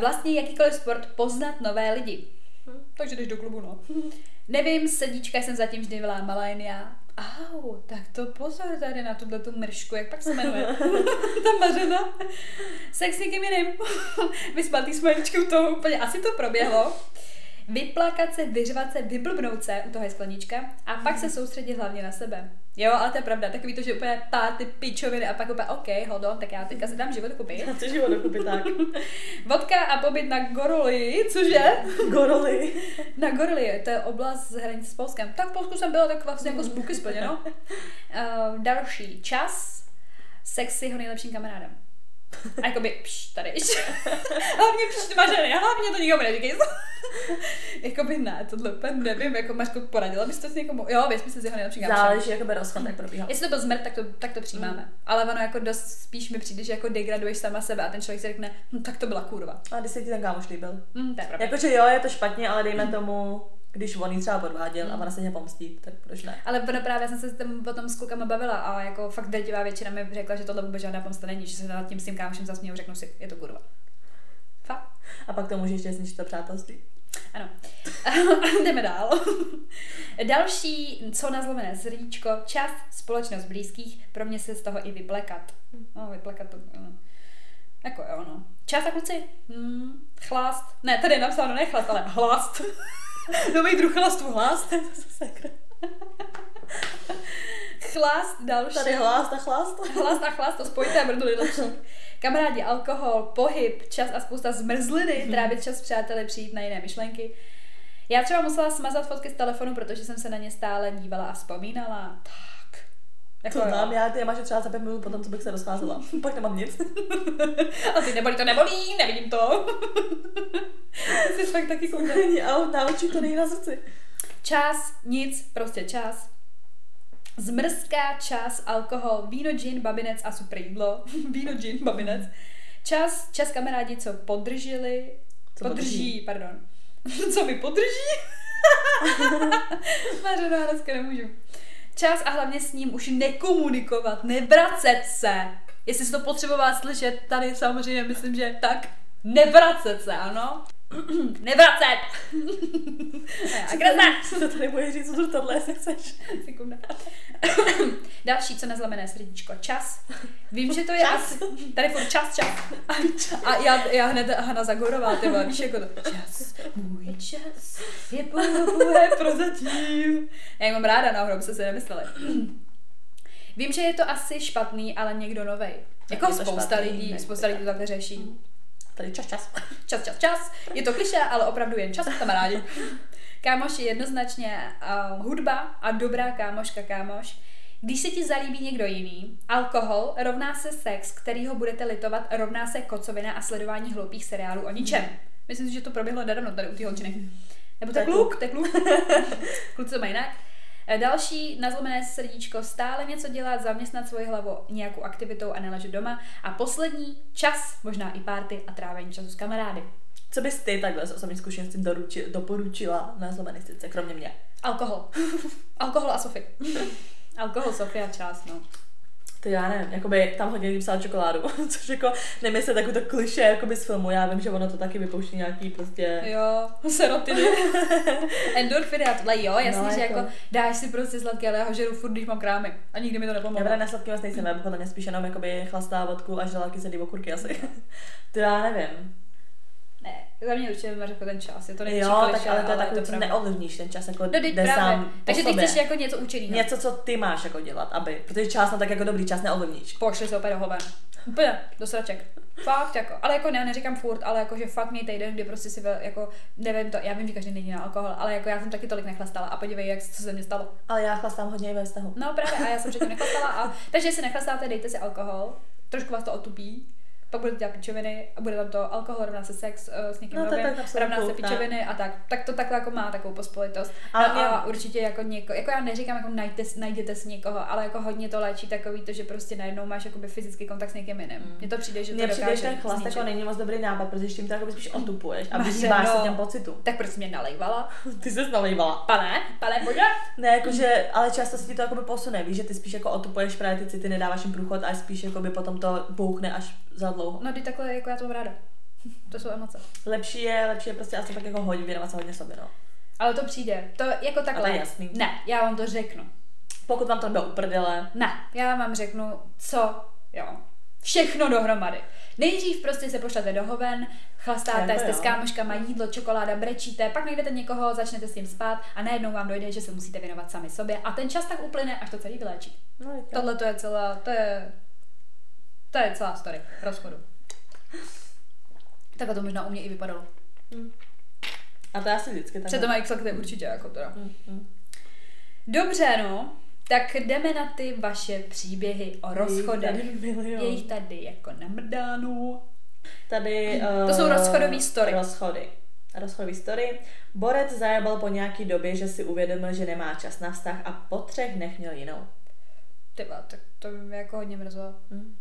Vlastně jakýkoliv sport, poznat nové lidi. Hm, takže jdeš do klubu, no. Nevím, sedíčka jsem zatím vždy vylámala jen já. Au, tak to pozor tady na tuhle tu mršku, jak pak se jmenuje? Ta mařena. Sex s někým jiným. Vyspat s smajličkou to úplně, asi to proběhlo vyplakat se, vyřvat se, vyblbnout se, u toho je sklenička, a pak se soustředit hlavně na sebe. Jo, ale to je pravda, takový to, že úplně pár ty pičoviny a pak úplně, OK, hold on, tak já teďka si dám život dokupy. Já si život dokupy, tak. Vodka a pobyt na Goroli, cože? Goroli. na Goroli, to je oblast z hranice s Polskem. Tak v Polsku jsem byla tak vlastně jako zbuky splněno. Uh, další čas, sex s jeho nejlepším kamarádem. A jakoby, pš, tady. hlavně pš, mařený, hlavně to nikomu neříkej. jakoby ne, tohle úplně nevím, jako Mařko, poradila bys to s někomu? Jo, věř mi se s jeho nejlepším Záleží, by rozchod, jak probíhal. Jestli to byl zmrt, tak to, tak to přijímáme. Mm. Ale ono jako dost spíš mi přijde, že jako degraduješ sama sebe a ten člověk si řekne, hm, tak to byla kurva. A když se ti ten kámoš líbil? Mm, to je Jakože jo, je to špatně, ale dejme tomu, když on jí třeba podváděl mm. a ona se mě pomstí, tak proč ne? Ale ono právě jsem se tam potom s klukama bavila a jako fakt drtivá většina mi řekla, že tohle vůbec žádná pomsta není, že se nad tím s tím kámošem zasměju, řeknu si, je to kurva. Fakt. A pak to může ještě zničit to přátelství. Ano. Jdeme dál. Další, co na zlomené srdíčko, čas, společnost blízkých, pro mě se z toho i vyplekat. No, vyplekat to, no. Jako jo, no. Čas a kluci. Hmm, chlast. Ne, tady je napsáno ne chlast, ale hlast. Nový druh chlastu, hlast. chlast, další. Tady hlast a chlast. Chlast a chlast, to spojité mrduli lepší. Kamarádi, alkohol, pohyb, čas a spousta zmrzliny, mm-hmm. trávit čas s přáteli, přijít na jiné myšlenky. Já třeba musela smazat fotky z telefonu, protože jsem se na ně stále dívala a vzpomínala. Tak. Jako to znám, já ty máš třeba za pět minut potom, co bych se rozcházela. Pak nemám nic. a ty nebolí, to nebolí, nevidím to. Jsi fakt taky koukání. A na oči to není na srdci. Čas, nic, prostě čas. Zmrzká, čas, alkohol, víno, gin, babinec a super jídlo. víno, gin, babinec. Čas, čas kamarádi, co podržili, co podrží, podrží, pardon. co mi podrží? Mařena, dneska nemůžu. Čas a hlavně s ním už nekomunikovat, nevracet se. Jestli jsi to potřebovala slyšet, tady samozřejmě myslím, že tak, nevracet se, ano. Nevracet! Agresa! Co to tady bude říct, co to tohle, jestli chceš. Sekunda. Další, co nezlomené srdíčko. Čas. Vím, že to je čas. asi... Tady furt čas, čas. A, já, já hned Hana Zagorová, ty víš, jako to. Čas, můj čas je pro prozatím. Já ji mám ráda, by se si nemysleli. Vím, že je to asi špatný, ale někdo novej. Jako spousta lidí, spousta lidí to takhle řeší. Tady čas, čas. Čas, čas, čas. Je to kliše, ale opravdu jen čas, kamarádi. Kámoš je jednoznačně uh, hudba a dobrá kámoška kámoš. Když se ti zalíbí někdo jiný, alkohol rovná se sex, který ho budete litovat, rovná se kocovina a sledování hloupých seriálů o ničem. Myslím si, že to proběhlo nedávno tady u té holčiny. Nebo to je kluk, to je kluk. Kluci to mají jinak. Eh, další nazlomené srdíčko, stále něco dělat, zaměstnat svoji hlavu nějakou aktivitou a neležet doma. A poslední, čas, možná i párty a trávení času s kamarády. Co bys ty takhle z osobní zkušenosti doruči, doporučila na zlomenistice, kromě mě? Alkohol. Alkohol a Sofie. Alkohol, Sofia, čas, no. To já nevím, jakoby tam hodně lidí psal čokoládu, což jako nevím, jestli takový to kliše jakoby z filmu, já vím, že ono to taky vypouští nějaký prostě... Jo, serotiny. Endorfiny a tohle jo, jasně, no, že jako... jako dáš si prostě sladké, ale já ho žeru furt, když mám krámy a nikdy mi to nepomohlo. Já na sladký vlastně nejsem, já podle mě spíš jenom jakoby chlastá vodku a žrala kyselý okurky asi. to já nevím. Za mě určitě bych řekl ten čas. Je to Jo, tak ale to je takový, co neovlivníš ten čas, jako no, jde právě. sám Takže ty chceš jako něco učit. Něco, co ty máš jako dělat, aby, protože čas na tak jako dobrý čas neovlivníš. Pošli se opět do hoven. Úplně, do sraček. Fakt jako, ale jako ne, neříkám furt, ale jako, že fakt měj týden, kdy prostě si jako, nevím to, já vím, že každý není na alkohol, ale jako já jsem taky tolik nechlastala a podívej, jak co se mně stalo. Ale já chlastám hodně i ve vztahu. No právě, a já jsem předtím nechlastala a, takže jestli nechlastáte, dejte si alkohol, trošku vás to otupí, pak budete dělat pičoviny a bude tam to alkohol, rovná se sex uh, s někým no, novým, rovná se pičoviny a tak. Tak to takhle jako má takovou pospolitost. Ale no, a určitě jako něko, jako já neříkám, jako najděte, najděte si někoho, ale jako hodně to léčí takový to, že prostě najednou máš jakoby fyzický kontakt s někým jiným. Mně to přijde, že to Mně přijde, že ten chlast jako není moc dobrý nápad, protože tím to jako spíš otupuješ a vyžíváš no, se těm pocitu. Tak proč jsi mě nalejvala? ty jsi nalejvala. Pane, pane, pojď. Ne, jakože, ale často si ti to jako posune, víš, že ty spíš jako otupuješ právě ty city, nedáváš jim průchod a spíš jako by potom to bouchne až za dlouho. No, ty takhle jako já to mám ráda. To jsou emoce. Lepší je, lepší je prostě asi tak jako hodně věnovat se hodně sobě, no. Ale to přijde. To jako takhle. Ale jasný. Ne, já vám to řeknu. Pokud vám to nebylo uprdele. Ne, já vám řeknu, co, jo. Všechno dohromady. Nejdřív prostě se pošlete do hoven, chlastáte, jste s kámoškama, jídlo, čokoláda, brečíte, pak najdete někoho, začnete s tím spát a najednou vám dojde, že se musíte věnovat sami sobě a ten čas tak uplyne, až to celý vyléčí. No, Tohle to je celá, to je, to je celá story rozchodu. Takhle to možná u mě i vypadalo. Hmm. A to je asi vždycky tak. Před doma x určitě, jako teda. Hmm, hmm. Dobře, no. Tak jdeme na ty vaše příběhy o rozchodech. Je jich tady jako namrdánu. Tady... Uh, to jsou rozchodové story. Rozchody. Rozchodové story. Borec zajebal po nějaký době, že si uvědomil, že nemá čas na vztah a po třech nech měl jinou. Tyba, tak to mě jako hodně mrzelo. Hmm.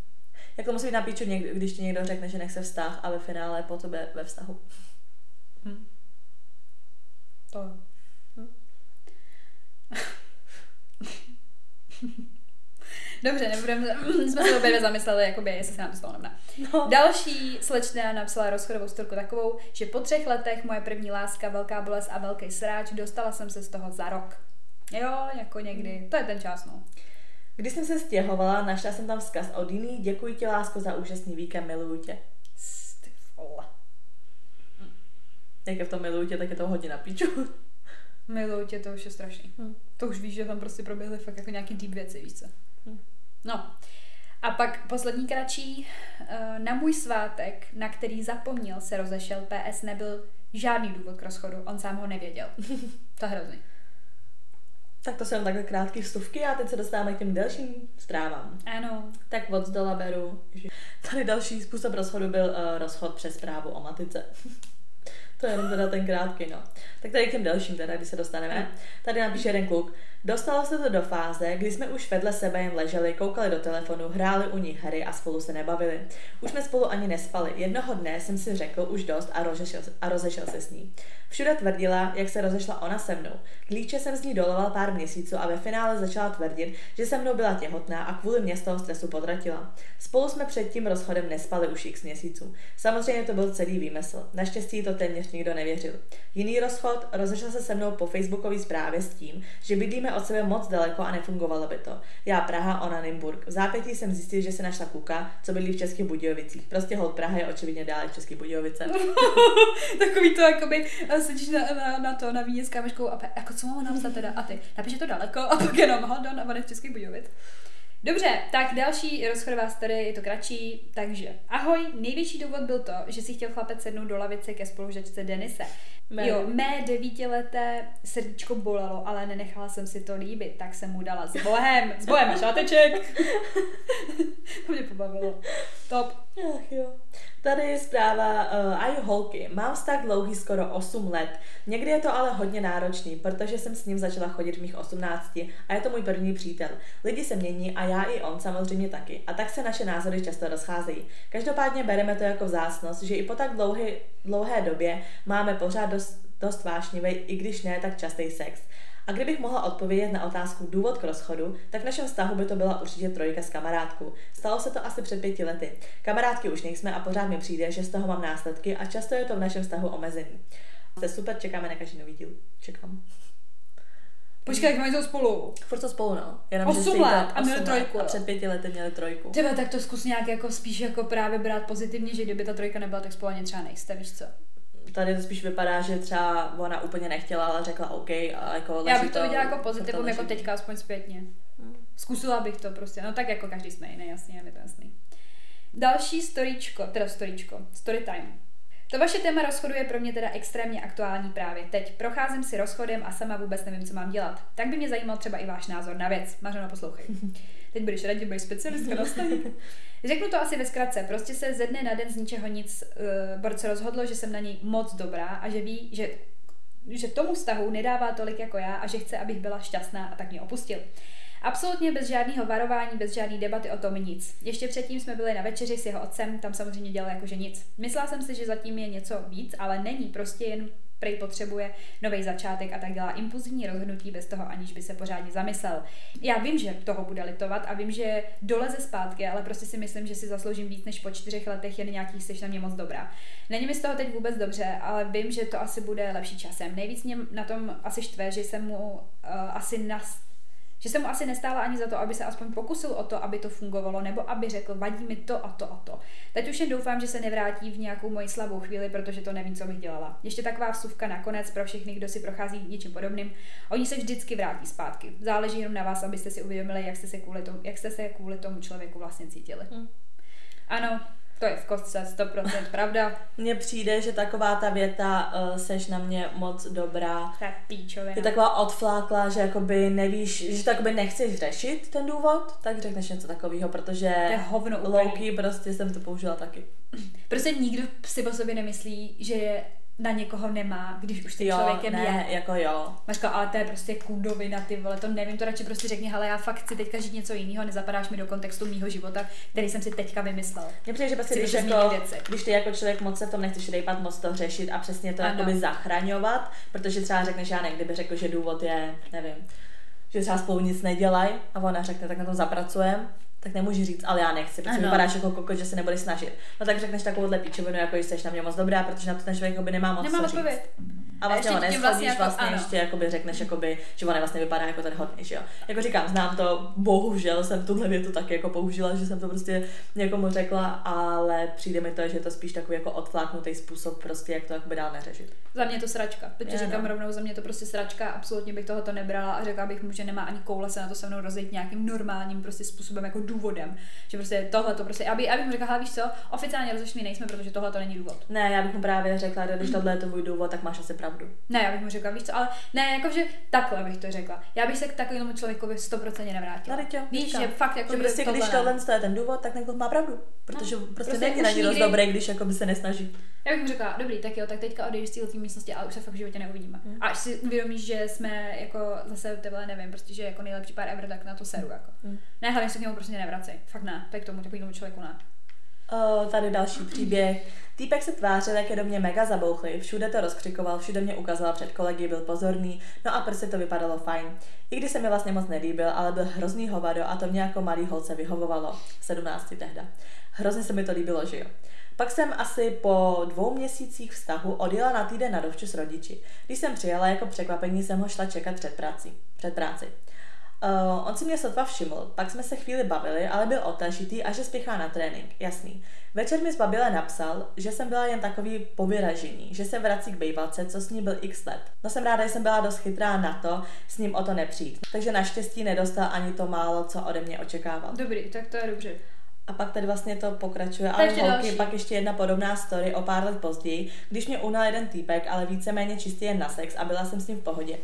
Jak to musí být na píču, když ti někdo řekne, že nechce vztah a ve finále po tebe ve vztahu. Hm. To. Hm. Dobře, nebudeme, jsme se obě zamysleli, jakoby, jestli se nám to stalo nebo no. Další slečna napsala rozchodovou storku takovou, že po třech letech moje první láska, velká bolest a velký sráč, dostala jsem se z toho za rok. Jo, jako někdy. To je ten čas, no. Když jsem se stěhovala, našla jsem tam vzkaz od jiný, děkuji ti lásko za úžasný víkend, miluju tě. Ty vole. Jak je v tom miluju tě, tak je to hodně na píču. Miluju tě, to už je strašný. Hmm. To už víš, že tam prostě proběhly fakt jako nějaký deep věci, víš co. Hmm. No. A pak poslední kratší. Eh, na můj svátek, na který zapomněl, se rozešel. PS nebyl žádný důvod k rozchodu, on sám ho nevěděl. to je hrozný. Tak to jsou takhle krátké vstupky a teď se dostáváme k těm dalším zprávám. Ano. Tak od zdola beru. Tady další způsob rozchodu byl uh, rozchod přes zprávu o matice. To je jenom teda ten krátký, no. Tak tady k těm dalším teda, když se dostaneme. Tady napíše jeden kluk. Dostalo se to do fáze, kdy jsme už vedle sebe jen leželi, koukali do telefonu, hráli u nich hry a spolu se nebavili. Už jsme spolu ani nespali. Jednoho dne jsem si řekl už dost a rozešel, a rozešel se s ní. Všude tvrdila, jak se rozešla ona se mnou. Klíče jsem z ní doloval pár měsíců a ve finále začala tvrdit, že se mnou byla těhotná a kvůli mě z toho stresu podratila. Spolu jsme před tím rozchodem nespali už x měsíců. Samozřejmě to byl celý výmysl. Naštěstí to téměř nikdo nevěřil. Jiný rozchod rozešel se se mnou po facebookové zprávě s tím, že bydlíme od sebe moc daleko a nefungovalo by to. Já Praha, ona Nymburk. V zápětí jsem zjistil, že se našla kuka, co bydlí v Českých Budějovicích. Prostě hold Praha je očividně dále v Českých Budějovice. Takový to jakoby sedíš na, na, na to, na víně s kámoškou a pe, jako co mám napsat teda? A ty, napíš to daleko a pak jenom Hondon a v Českých Budějovic. Dobře, tak další rozchodová story, je to kratší, takže ahoj, největší důvod byl to, že si chtěl chlapec sednout do lavice ke spolužačce Denise. Mé. Jo, mé devítileté srdíčko bolelo, ale nenechala jsem si to líbit, tak jsem mu dala s bohem, s bohem šáteček. to mě pobavilo. Top. Ach jo. Tady je zpráva, uh, aj holky, mám vztah dlouhý skoro 8 let. Někdy je to ale hodně náročný, protože jsem s ním začala chodit v mých 18 a je to můj první přítel. Lidi se mění a já i on samozřejmě taky. A tak se naše názory často rozcházejí. Každopádně bereme to jako vzácnost, že i po tak dlouhé, dlouhé době máme pořád dost, dost vášnivý, i když ne tak častý sex. A kdybych mohla odpovědět na otázku důvod k rozchodu, tak v našem vztahu by to byla určitě trojka s kamarádkou. Stalo se to asi před pěti lety. Kamarádky už nejsme a pořád mi přijde, že z toho mám následky a často je to v našem vztahu omezený. Jste super, čekáme na každý nový díl. Čekám. Počkej, jak mají to spolu? Furt to spolu, no. Jenom, 8 let a měli trojku. A před pěti lety měli trojku. Třeba tak to zkus nějak jako spíš jako právě brát pozitivně, že kdyby ta trojka nebyla, tak spolu ani třeba nejste, víš co? tady to spíš vypadá, že třeba ona úplně nechtěla, ale řekla OK a jako Já bych to, to viděla jako pozitivum, jako teďka aspoň zpětně. Hmm. Zkusila bych to prostě, no tak jako každý jsme jiný, jasně, je mi to jasný. Další storíčko, teda storíčko, story time. To vaše téma rozchodu je pro mě teda extrémně aktuální právě teď. Procházím si rozchodem a sama vůbec nevím, co mám dělat. Tak by mě zajímal třeba i váš názor na věc. Mařeno, poslouchej. Teď budeš radě, budeš specialistka na Řeknu to asi ve zkratce. Prostě se ze dne na den z ničeho nic uh, Borce rozhodlo, že jsem na něj moc dobrá a že ví, že že tomu vztahu nedává tolik jako já a že chce, abych byla šťastná a tak mě opustil. Absolutně bez žádného varování, bez žádné debaty o tom nic. Ještě předtím jsme byli na večeři s jeho otcem, tam samozřejmě dělal jakože nic. Myslela jsem si, že zatím je něco víc, ale není, prostě jen prej potřebuje nový začátek a tak dělá impulzivní rozhodnutí bez toho, aniž by se pořádně zamyslel. Já vím, že toho bude litovat a vím, že doleze zpátky, ale prostě si myslím, že si zasloužím víc než po čtyřech letech jen nějaký jsi na mě moc dobrá. Není mi z toho teď vůbec dobře, ale vím, že to asi bude lepší časem. Nejvíc mě na tom asi štve, že jsem mu uh, asi nas že se mu asi nestála ani za to, aby se aspoň pokusil o to, aby to fungovalo, nebo aby řekl, vadí mi to a to a to. Teď už jen doufám, že se nevrátí v nějakou moji slabou chvíli, protože to nevím, co bych dělala. Ještě taková vsuvka nakonec pro všechny, kdo si prochází něčím podobným. Oni se vždycky vrátí zpátky. Záleží jenom na vás, abyste si uvědomili, jak jste se kvůli tomu, jak jste se kvůli tomu člověku vlastně cítili. Hmm. Ano, to je v kostce 100% pravda. Mně přijde, že taková ta věta uh, seš na mě moc dobrá. Tak píčovina. Je taková odflákla, že jakoby nevíš, že to jakoby nechceš řešit ten důvod, tak řekneš něco takového, protože to je hovno Loki prostě jsem to použila taky. Prostě nikdo si o sobě nemyslí, že je na někoho nemá, když už ty jo, člověkem ne, je. jako jo. Mařka, ale to je prostě kudovina, ty vole, to nevím, to radši prostě řekni, hele, já fakt chci teďka žít něco jiného, nezapadáš mi do kontextu mýho života, který jsem si teďka vymyslel. Mně přijde, že prostě, když, jako, když ty jako člověk moc se v tom nechceš rejpat, moc to řešit a přesně to jakoby zachraňovat, protože třeba řekneš, já ne, kdyby řekl, že důvod je, nevím, že třeba spolu nic nedělají a ona řekne, tak na to zapracujeme, tak nemůžu říct, ale já nechci, protože ano. vypadáš jako kokot, že se nebudeš snažit. No tak řekneš takovouhle píčovinu, jako jsi na mě moc dobrá, protože na to ten člověk nemá moc nemá co říct. A vlastně ho neschodíš, vlastně, jako, vlastně ano. ještě jakoby řekneš, jakoby, že on vlastně vypadá jako ten hodný, že jo. Jako říkám, znám to, bohužel jsem tuhle větu taky jako použila, že jsem to prostě někomu řekla, ale přijde mi to, že je to spíš takový jako odfláknutý způsob prostě, jak to jakoby dál neřešit. Za mě je to sračka. Teď říkám no. rovnou, za mě to prostě sračka, absolutně bych tohoto nebrala a řekla bych mu, že nemá ani koule se na to se mnou rozejít nějakým normálním prostě způsobem jako důvodem. Že prostě tohle to prostě, aby, abych mu řekla, víš co, oficiálně rozlišný nejsme, protože tohle to není důvod. Ne, já bych mu právě řekla, že když tohle je tvůj důvod, tak máš asi pravdu. Ne, já bych mu řekla, víš co, ale ne, jakože takhle bych to řekla. Já bych se k takovému člověkovi 100% nevrátila. Tady tě, víš, že fakt jako že prostě, když tohle je ten důvod, tak někdo má pravdu. Protože no, prostě, prostě není na dost dobré, když jako by se nesnaží. Já bych mu řekla, dobrý, tak jo, tak teďka odejdeš z té místnosti, ale už se fakt v životě neuvidíme. Hmm. A až si uvědomíš, že jsme jako zase tebe nevím, prostě, že jako nejlepší pár ever, tak na to seru. Jako. Hmm. Ne, hlavně se k němu prostě nevracej. Fakt ne, tak tomu takovému člověku ne. Uh, tady další příběh. Týpek se tvářil, jak je do mě mega zabouchlý, všude to rozkřikoval, všude mě ukazoval před kolegy, byl pozorný, no a prostě to vypadalo fajn. I když se mi vlastně moc nelíbil, ale byl hrozný hovado a to mě jako malý holce vyhovovalo, 17 tehda. Hrozně se mi to líbilo, že jo. Pak jsem asi po dvou měsících vztahu odjela na týden na dovču s rodiči. Když jsem přijela jako překvapení, jsem ho šla čekat před prací. Před práci. Uh, on si mě sotva všiml, pak jsme se chvíli bavili, ale byl otažitý a že spěchá na trénink, jasný. Večer mi z babile napsal, že jsem byla jen takový povyražení, že se vrací k bejvalce, co s ní byl x let. No jsem ráda, že jsem byla dost chytrá na to s ním o to nepřijít. Takže naštěstí nedostal ani to málo, co ode mě očekával. Dobrý, tak to je dobře. A pak tady vlastně to pokračuje, ale holky, další. pak ještě jedna podobná story o pár let později, když mě unal jeden týpek, ale víceméně čistě jen na sex a byla jsem s ním v pohodě.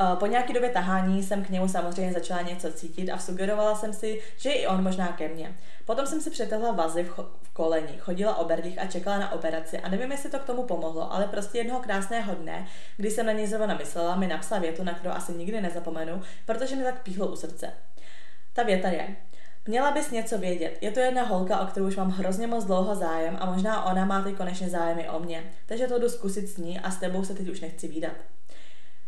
Eh, po nějaké době tahání jsem k němu samozřejmě začala něco cítit a sugerovala jsem si, že i on možná ke mně. Potom jsem si přetahla vazy v, cho- v koleni, chodila o berlích a čekala na operaci a nevím, jestli to k tomu pomohlo, ale prostě jednoho krásného dne, kdy jsem na něj zrovna myslela, mi napsala větu, na kterou asi nikdy nezapomenu, protože mi tak píchlo u srdce. Ta věta je, Měla bys něco vědět. Je to jedna holka, o kterou už mám hrozně moc dlouho zájem a možná ona má teď konečně zájem i o mě. Takže to jdu zkusit s ní a s tebou se teď už nechci výdat.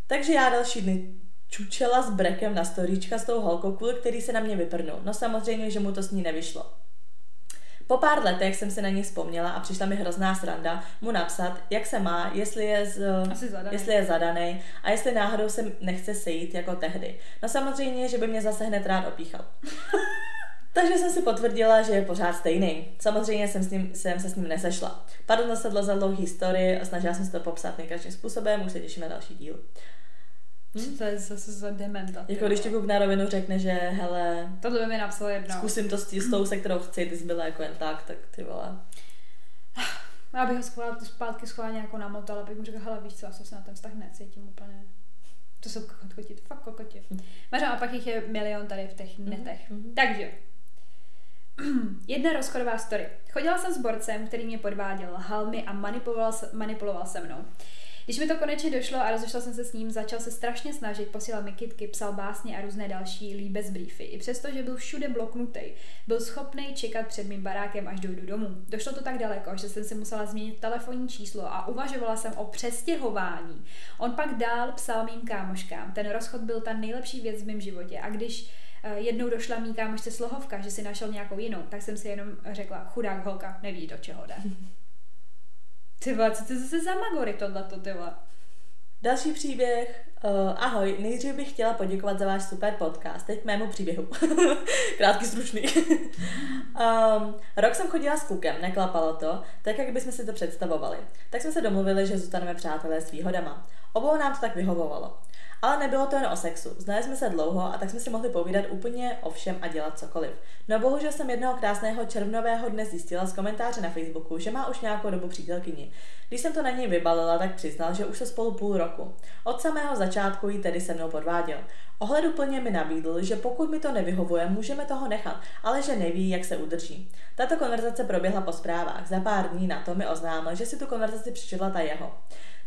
Takže já další dny čučela s brekem na storíčka s tou holkou, kvůli který se na mě vyprnul. No samozřejmě, že mu to s ní nevyšlo. Po pár letech jsem se na ní vzpomněla a přišla mi hrozná sranda mu napsat, jak se má, jestli je, z, jestli je zadaný a jestli náhodou se nechce sejít jako tehdy. No samozřejmě, že by mě zase hned rád opíchal. Takže jsem si potvrdila, že je pořád stejný. Samozřejmě jsem, s ním, jsem se s ním nesešla. Pardon, zasedla za dlouhý story, snažila jsem se to popsat nejkratším způsobem, už se těším na další díl. Hm? To je zase za dementa. Jako když ti kluk na rovinu řekne, že hele... Tohle by mi napsal jedno. Zkusím to s, s tou, se kterou chci, ty jsi byla jako jen tak, tak ty vole. Já bych ho schovala, zpátky schválně jako namotala, abych mu řekla, hele víš co, já se na ten vztah necítím úplně. To jsou kokoti, fakt kokoti. Hm. Mařám, a pak jich je milion tady v těch mhm, netech. Mm-hmm. Takže, Jedna rozchodová story. Chodila jsem s borcem, který mě podváděl, lhal mi a manipuloval, manipuloval se mnou. Když mi to konečně došlo a rozešla jsem se s ním, začal se strašně snažit, posílal mi kitky, psal básně a různé další líbez briefy. I přesto, že byl všude bloknutý, byl schopný čekat před mým barákem, až dojdu domů. Došlo to tak daleko, že jsem si musela změnit telefonní číslo a uvažovala jsem o přestěhování. On pak dál psal mým kámoškám. Ten rozchod byl ta nejlepší věc v mém životě a když jednou došla mý kámošce slohovka, že si našel nějakou jinou, tak jsem si jenom řekla, chudák holka, neví, do čeho jde. Ty vole, co to zase za magory tohleto, ty vole? Další příběh. Uh, ahoj, nejdřív bych chtěla poděkovat za váš super podcast. Teď k mému příběhu. Krátký, stručný. um, rok jsem chodila s klukem, neklapalo to, tak jak bychom si to představovali. Tak jsme se domluvili, že zůstaneme přátelé s výhodama. Obou nám to tak vyhovovalo. Ale nebylo to jen o sexu. Znali jsme se dlouho a tak jsme si mohli povídat úplně o všem a dělat cokoliv. No bohužel jsem jednoho krásného červnového dne zjistila z komentáře na Facebooku, že má už nějakou dobu přítelkyni. Když jsem to na něj vybalila, tak přiznal, že už se spolu půl roku. Od samého začátku ji tedy se mnou podváděl. Ohleduplně mi nabídl, že pokud mi to nevyhovuje, můžeme toho nechat, ale že neví, jak se udrží. Tato konverzace proběhla po zprávách. Za pár dní na to mi oznámil, že si tu konverzaci přečetla ta jeho.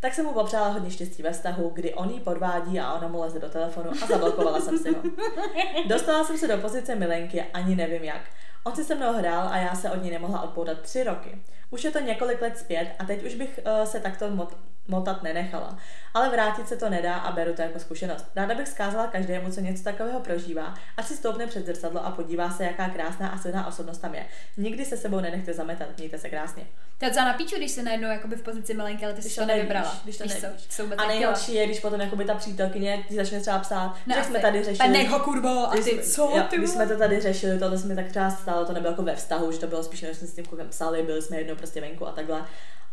Tak jsem mu popřála hodně štěstí ve vztahu, kdy on jí podvádí a ona mu leze do telefonu a zablokovala jsem si ho. Dostala jsem se do pozice milenky, ani nevím jak. On si se mnou hrál a já se od ní nemohla odpoutat tři roky. Už je to několik let zpět a teď už bych uh, se takto mot- motat nenechala. Ale vrátit se to nedá a beru to jako zkušenost. Ráda bych zkázala každému, co něco takového prožívá, ať si stoupne před zrcadlo a podívá se, jaká krásná a silná osobnost tam je. Nikdy se sebou nenechte zametat, mějte se krásně. To je na píču, když se najednou jakoby v pozici milenky, ale ty jsi to nevybrala. Když to nevíš. Co, a nejhorší je, když potom jakoby ta přítelkyně ti začne třeba psát, ne, že jsme tady řešili. Ne, ho kurbo, a ty jsme, co? Jo, ty když jsme to tady řešili, to jsme tak třeba stalo, to nebylo jako ve vztahu, že to bylo spíš, než jsme s tím klukem psali, byli jsme jednou prostě venku a takhle.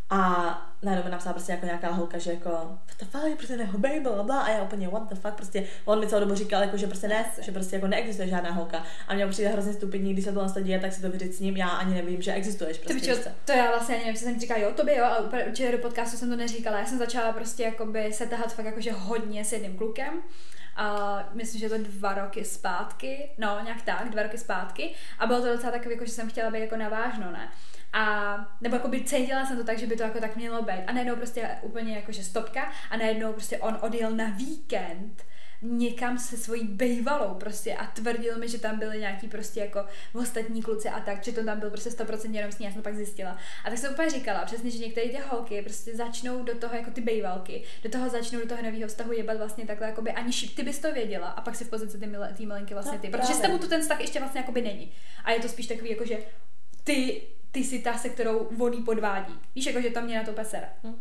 A najednou mi napsala prostě jako nějaká holka, že jako what the fuck, prostě nehobej, bla, bla, a já úplně what the fuck, prostě on mi celou dobu říkal, jako, že prostě ne, že prostě jako neexistuje žádná holka. A mě přijde hrozně stupidní, když se to děje, tak si to vyříct s ním, já ani nevím, že existuješ. Prostě, to, to já vlastně ani nevím, co jsem říkala, jo, tobě jo, ale úplně určitě do podcastu jsem to neříkala. Já jsem začala prostě jakoby se tahat fakt jakože hodně s jedným klukem a myslím, že to dva roky zpátky, no nějak tak, dva roky zpátky a bylo to docela takový, jako, že jsem chtěla být jako navážno, ne? A nebo jako by cítila jsem to tak, že by to jako tak mělo být. A najednou prostě úplně jakože stopka a najednou prostě on odjel na víkend někam se svojí bejvalou prostě a tvrdil mi, že tam byly nějaký prostě jako ostatní kluci a tak, přitom tam byl prostě 100% jenom s ní, já jsem to pak zjistila. A tak jsem úplně říkala, přesně, že některé ty holky prostě začnou do toho jako ty bejvalky, do toho začnou do toho nového vztahu jebat vlastně takhle, jakoby ani šip, ty bys to věděla a pak si v pozici ty, mile, ty milenky vlastně no, ty, protože s tebou tu ten vztah ještě vlastně jakoby není. A je to spíš takový jako, že ty ty jsi ta, se kterou voní podvádí. Víš, jako, že to mě na to pesera. Hm.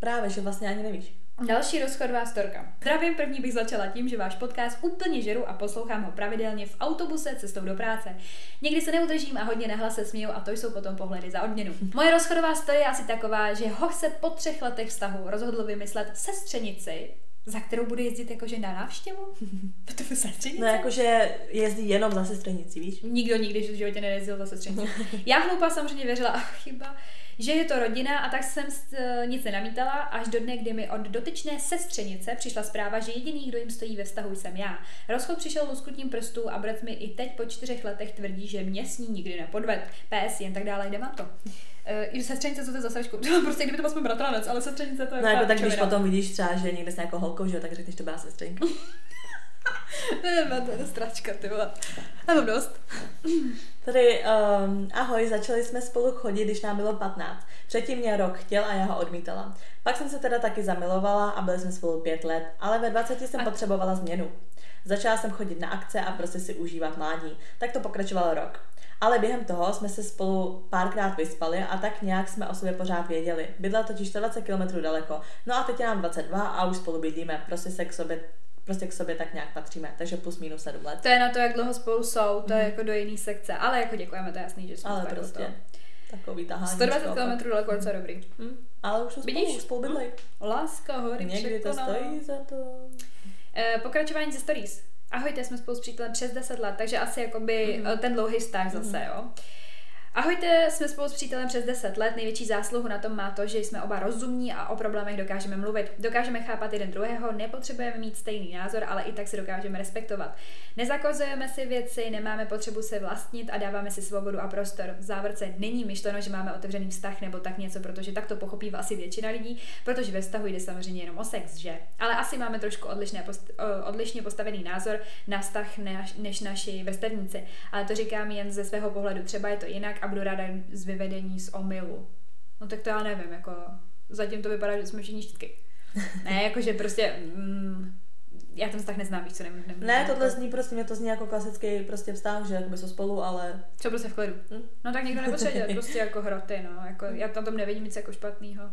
Právě, že vlastně ani nevíš. Další rozchodová storka. Zdravím, první bych začala tím, že váš podcast úplně žeru a poslouchám ho pravidelně v autobuse cestou do práce. Někdy se neudržím a hodně nahlas se směju a to jsou potom pohledy za odměnu. Moje rozchodová story je asi taková, že hoch se po třech letech vztahu rozhodl vymyslet sestřenici, za kterou bude jezdit jakože na návštěvu? To je sestřenice? No jakože jezdí jenom za sestřenici, víš? Nikdo nikdy v životě nejezdil za sestřenici. Já hloupá samozřejmě věřila, ach chyba, že je to rodina a tak jsem nic nenamítala, až do dne, kdy mi od dotyčné sestřenice přišla zpráva, že jediný, kdo jim stojí ve vztahu, jsem já. Rozchod přišel luskutím prstů a brat mi i teď po čtyřech letech tvrdí, že mě s ní nikdy nepodved. PS, jen tak dále, jde vám to. Uh, I sestřenice, co to je za sračku? prostě kdyby to byl aspoň bratranec, ale sestřenice to je No jako tak, když potom vidíš třeba, že někde s nějakou holkou, že jo, tak řekneš, to byla sestřenka. ne, to je stračka, ty vole. Já mám dost. Tady, um, ahoj, začali jsme spolu chodit, když nám bylo 15. Předtím mě rok chtěl a já ho odmítala. Pak jsem se teda taky zamilovala a byli jsme spolu pět let, ale ve 20 jsem a... potřebovala změnu. Začala jsem chodit na akce a prostě si užívat mládí. Tak to pokračovalo rok. Ale během toho jsme se spolu párkrát vyspali a tak nějak jsme o sobě pořád věděli. Bydla totiž 20 km daleko. No a teď je nám 22 a už spolu bydlíme. Prostě se k sobě prostě k sobě tak nějak patříme, takže plus minus sedm let. To je na to, jak dlouho spolu jsou, to mm. je mhm. jako do jiný sekce, ale jako děkujeme, to je jasný, že jsme Ale prostě takový tahání. 120 km daleko je docela dobrý. Mm. Ale už jsou spolu, spolu bydlej. Láska, hory, Někdy to stojí za to. E, pokračování ze stories. Ahojte, jsme spolu s přítelem přes 10 let, takže asi jakoby mm-hmm. ten dlouhý vztah zase, mm-hmm. jo. Ahojte, jsme spolu s přítelem přes 10 let. Největší zásluhu na tom má to, že jsme oba rozumní a o problémech dokážeme mluvit. Dokážeme chápat jeden druhého, nepotřebujeme mít stejný názor, ale i tak si dokážeme respektovat. Nezakazujeme si věci, nemáme potřebu se vlastnit a dáváme si svobodu a prostor. V závorce není myšleno, že máme otevřený vztah nebo tak něco, protože tak to pochopí asi většina lidí, protože ve vztahu jde samozřejmě jenom o sex, že? Ale asi máme trošku odlišné post- odlišně postavený názor na vztah než naši vrstevníci. Ale to říkám jen ze svého pohledu. Třeba je to jinak a budu ráda z vyvedení z omylu. No tak to já nevím, jako zatím to vypadá, že jsme všichni štítky. ne, jakože prostě mm, já ten vztah neznám, víš co, nemůžu. nemůžu ne, tohle zní prostě, mě to zní jako klasický prostě vztah, že jako jsou spolu, ale... Co prostě v klidu. Hm? No tak někdo nepotřebuje prostě jako hroty, no, jako, já tam tom nevidím nic jako špatného.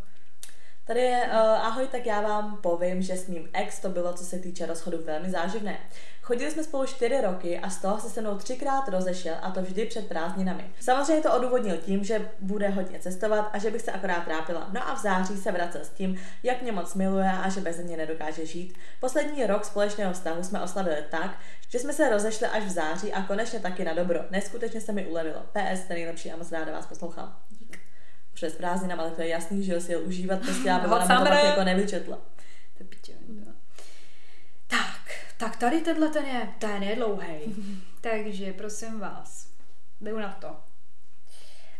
Tady je, uh, ahoj, tak já vám povím, že s mým ex to bylo, co se týče rozchodu, velmi záživné. Chodili jsme spolu čtyři roky a z toho se se mnou třikrát rozešel a to vždy před prázdninami. Samozřejmě to odůvodnil tím, že bude hodně cestovat a že bych se akorát trápila. No a v září se vracel s tím, jak mě moc miluje a že bez mě nedokáže žít. Poslední rok společného vztahu jsme oslavili tak, že jsme se rozešli až v září a konečně taky na dobro. Neskutečně se mi ulevilo. PS, ten nejlepší a moc ráda vás poslouchám. Přes prázdninám, ale to je jasný, že si jel užívat, prostě já bych to jako nevyčetla. To piče, tak, tak tady tenhle ten je, ten je dlouhý. Takže prosím vás, jdu na to.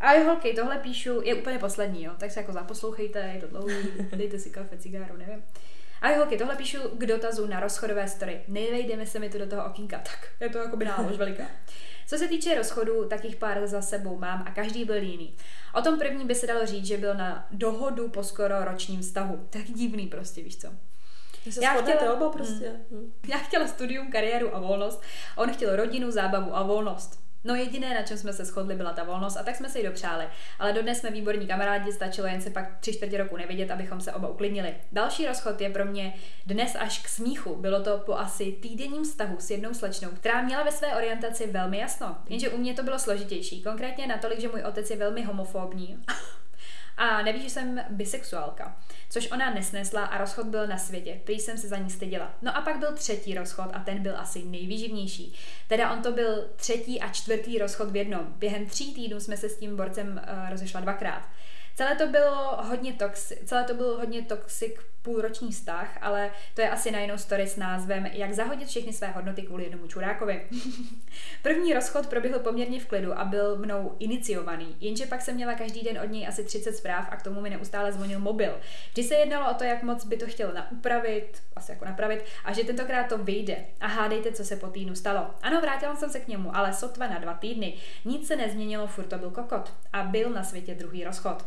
A jo, holky, tohle píšu, je úplně poslední, jo, tak se jako zaposlouchejte, je to dlouhý, dejte si kafe, cigáru, nevím. A jo, holky, tohle píšu k dotazu na rozchodové story. Nevejdeme se mi to do toho okýnka, tak je to jako by nálož veliká. Co se týče rozchodu, tak jich pár za sebou mám a každý byl jiný. O tom první by se dalo říct, že byl na dohodu po skoro ročním vztahu. Tak divný prostě, víš co. Já chtěla, oba prostě. Mm. Já chtěla studium, kariéru a volnost. On chtěl rodinu, zábavu a volnost. No jediné, na čem jsme se shodli, byla ta volnost a tak jsme se ji dopřáli. Ale dodnes jsme výborní kamarádi, stačilo jen se pak tři čtvrtě roku nevidět, abychom se oba uklidnili. Další rozchod je pro mě dnes až k smíchu. Bylo to po asi týdenním vztahu s jednou slečnou, která měla ve své orientaci velmi jasno. Jenže u mě to bylo složitější. Konkrétně natolik, že můj otec je velmi homofobní. A neví, že jsem bisexuálka, což ona nesnesla a rozchod byl na světě. Prý jsem se za ní styděla. No a pak byl třetí rozchod a ten byl asi nejvýživnější. Teda on to byl třetí a čtvrtý rozchod v jednom. Během tří týdnů jsme se s tím borcem uh, rozešla dvakrát. Celé to bylo hodně toxic, celé to byl hodně toxic půlroční vztah, ale to je asi na jinou story s názvem Jak zahodit všechny své hodnoty kvůli jednomu čurákovi. První rozchod proběhl poměrně v klidu a byl mnou iniciovaný, jenže pak jsem měla každý den od něj asi 30 zpráv a k tomu mi neustále zvonil mobil. Vždy se jednalo o to, jak moc by to chtěl naupravit, asi jako napravit, a že tentokrát to vyjde. A hádejte, co se po týdnu stalo. Ano, vrátila jsem se k němu, ale sotva na dva týdny. Nic se nezměnilo, furt to byl kokot. A byl na světě druhý rozchod.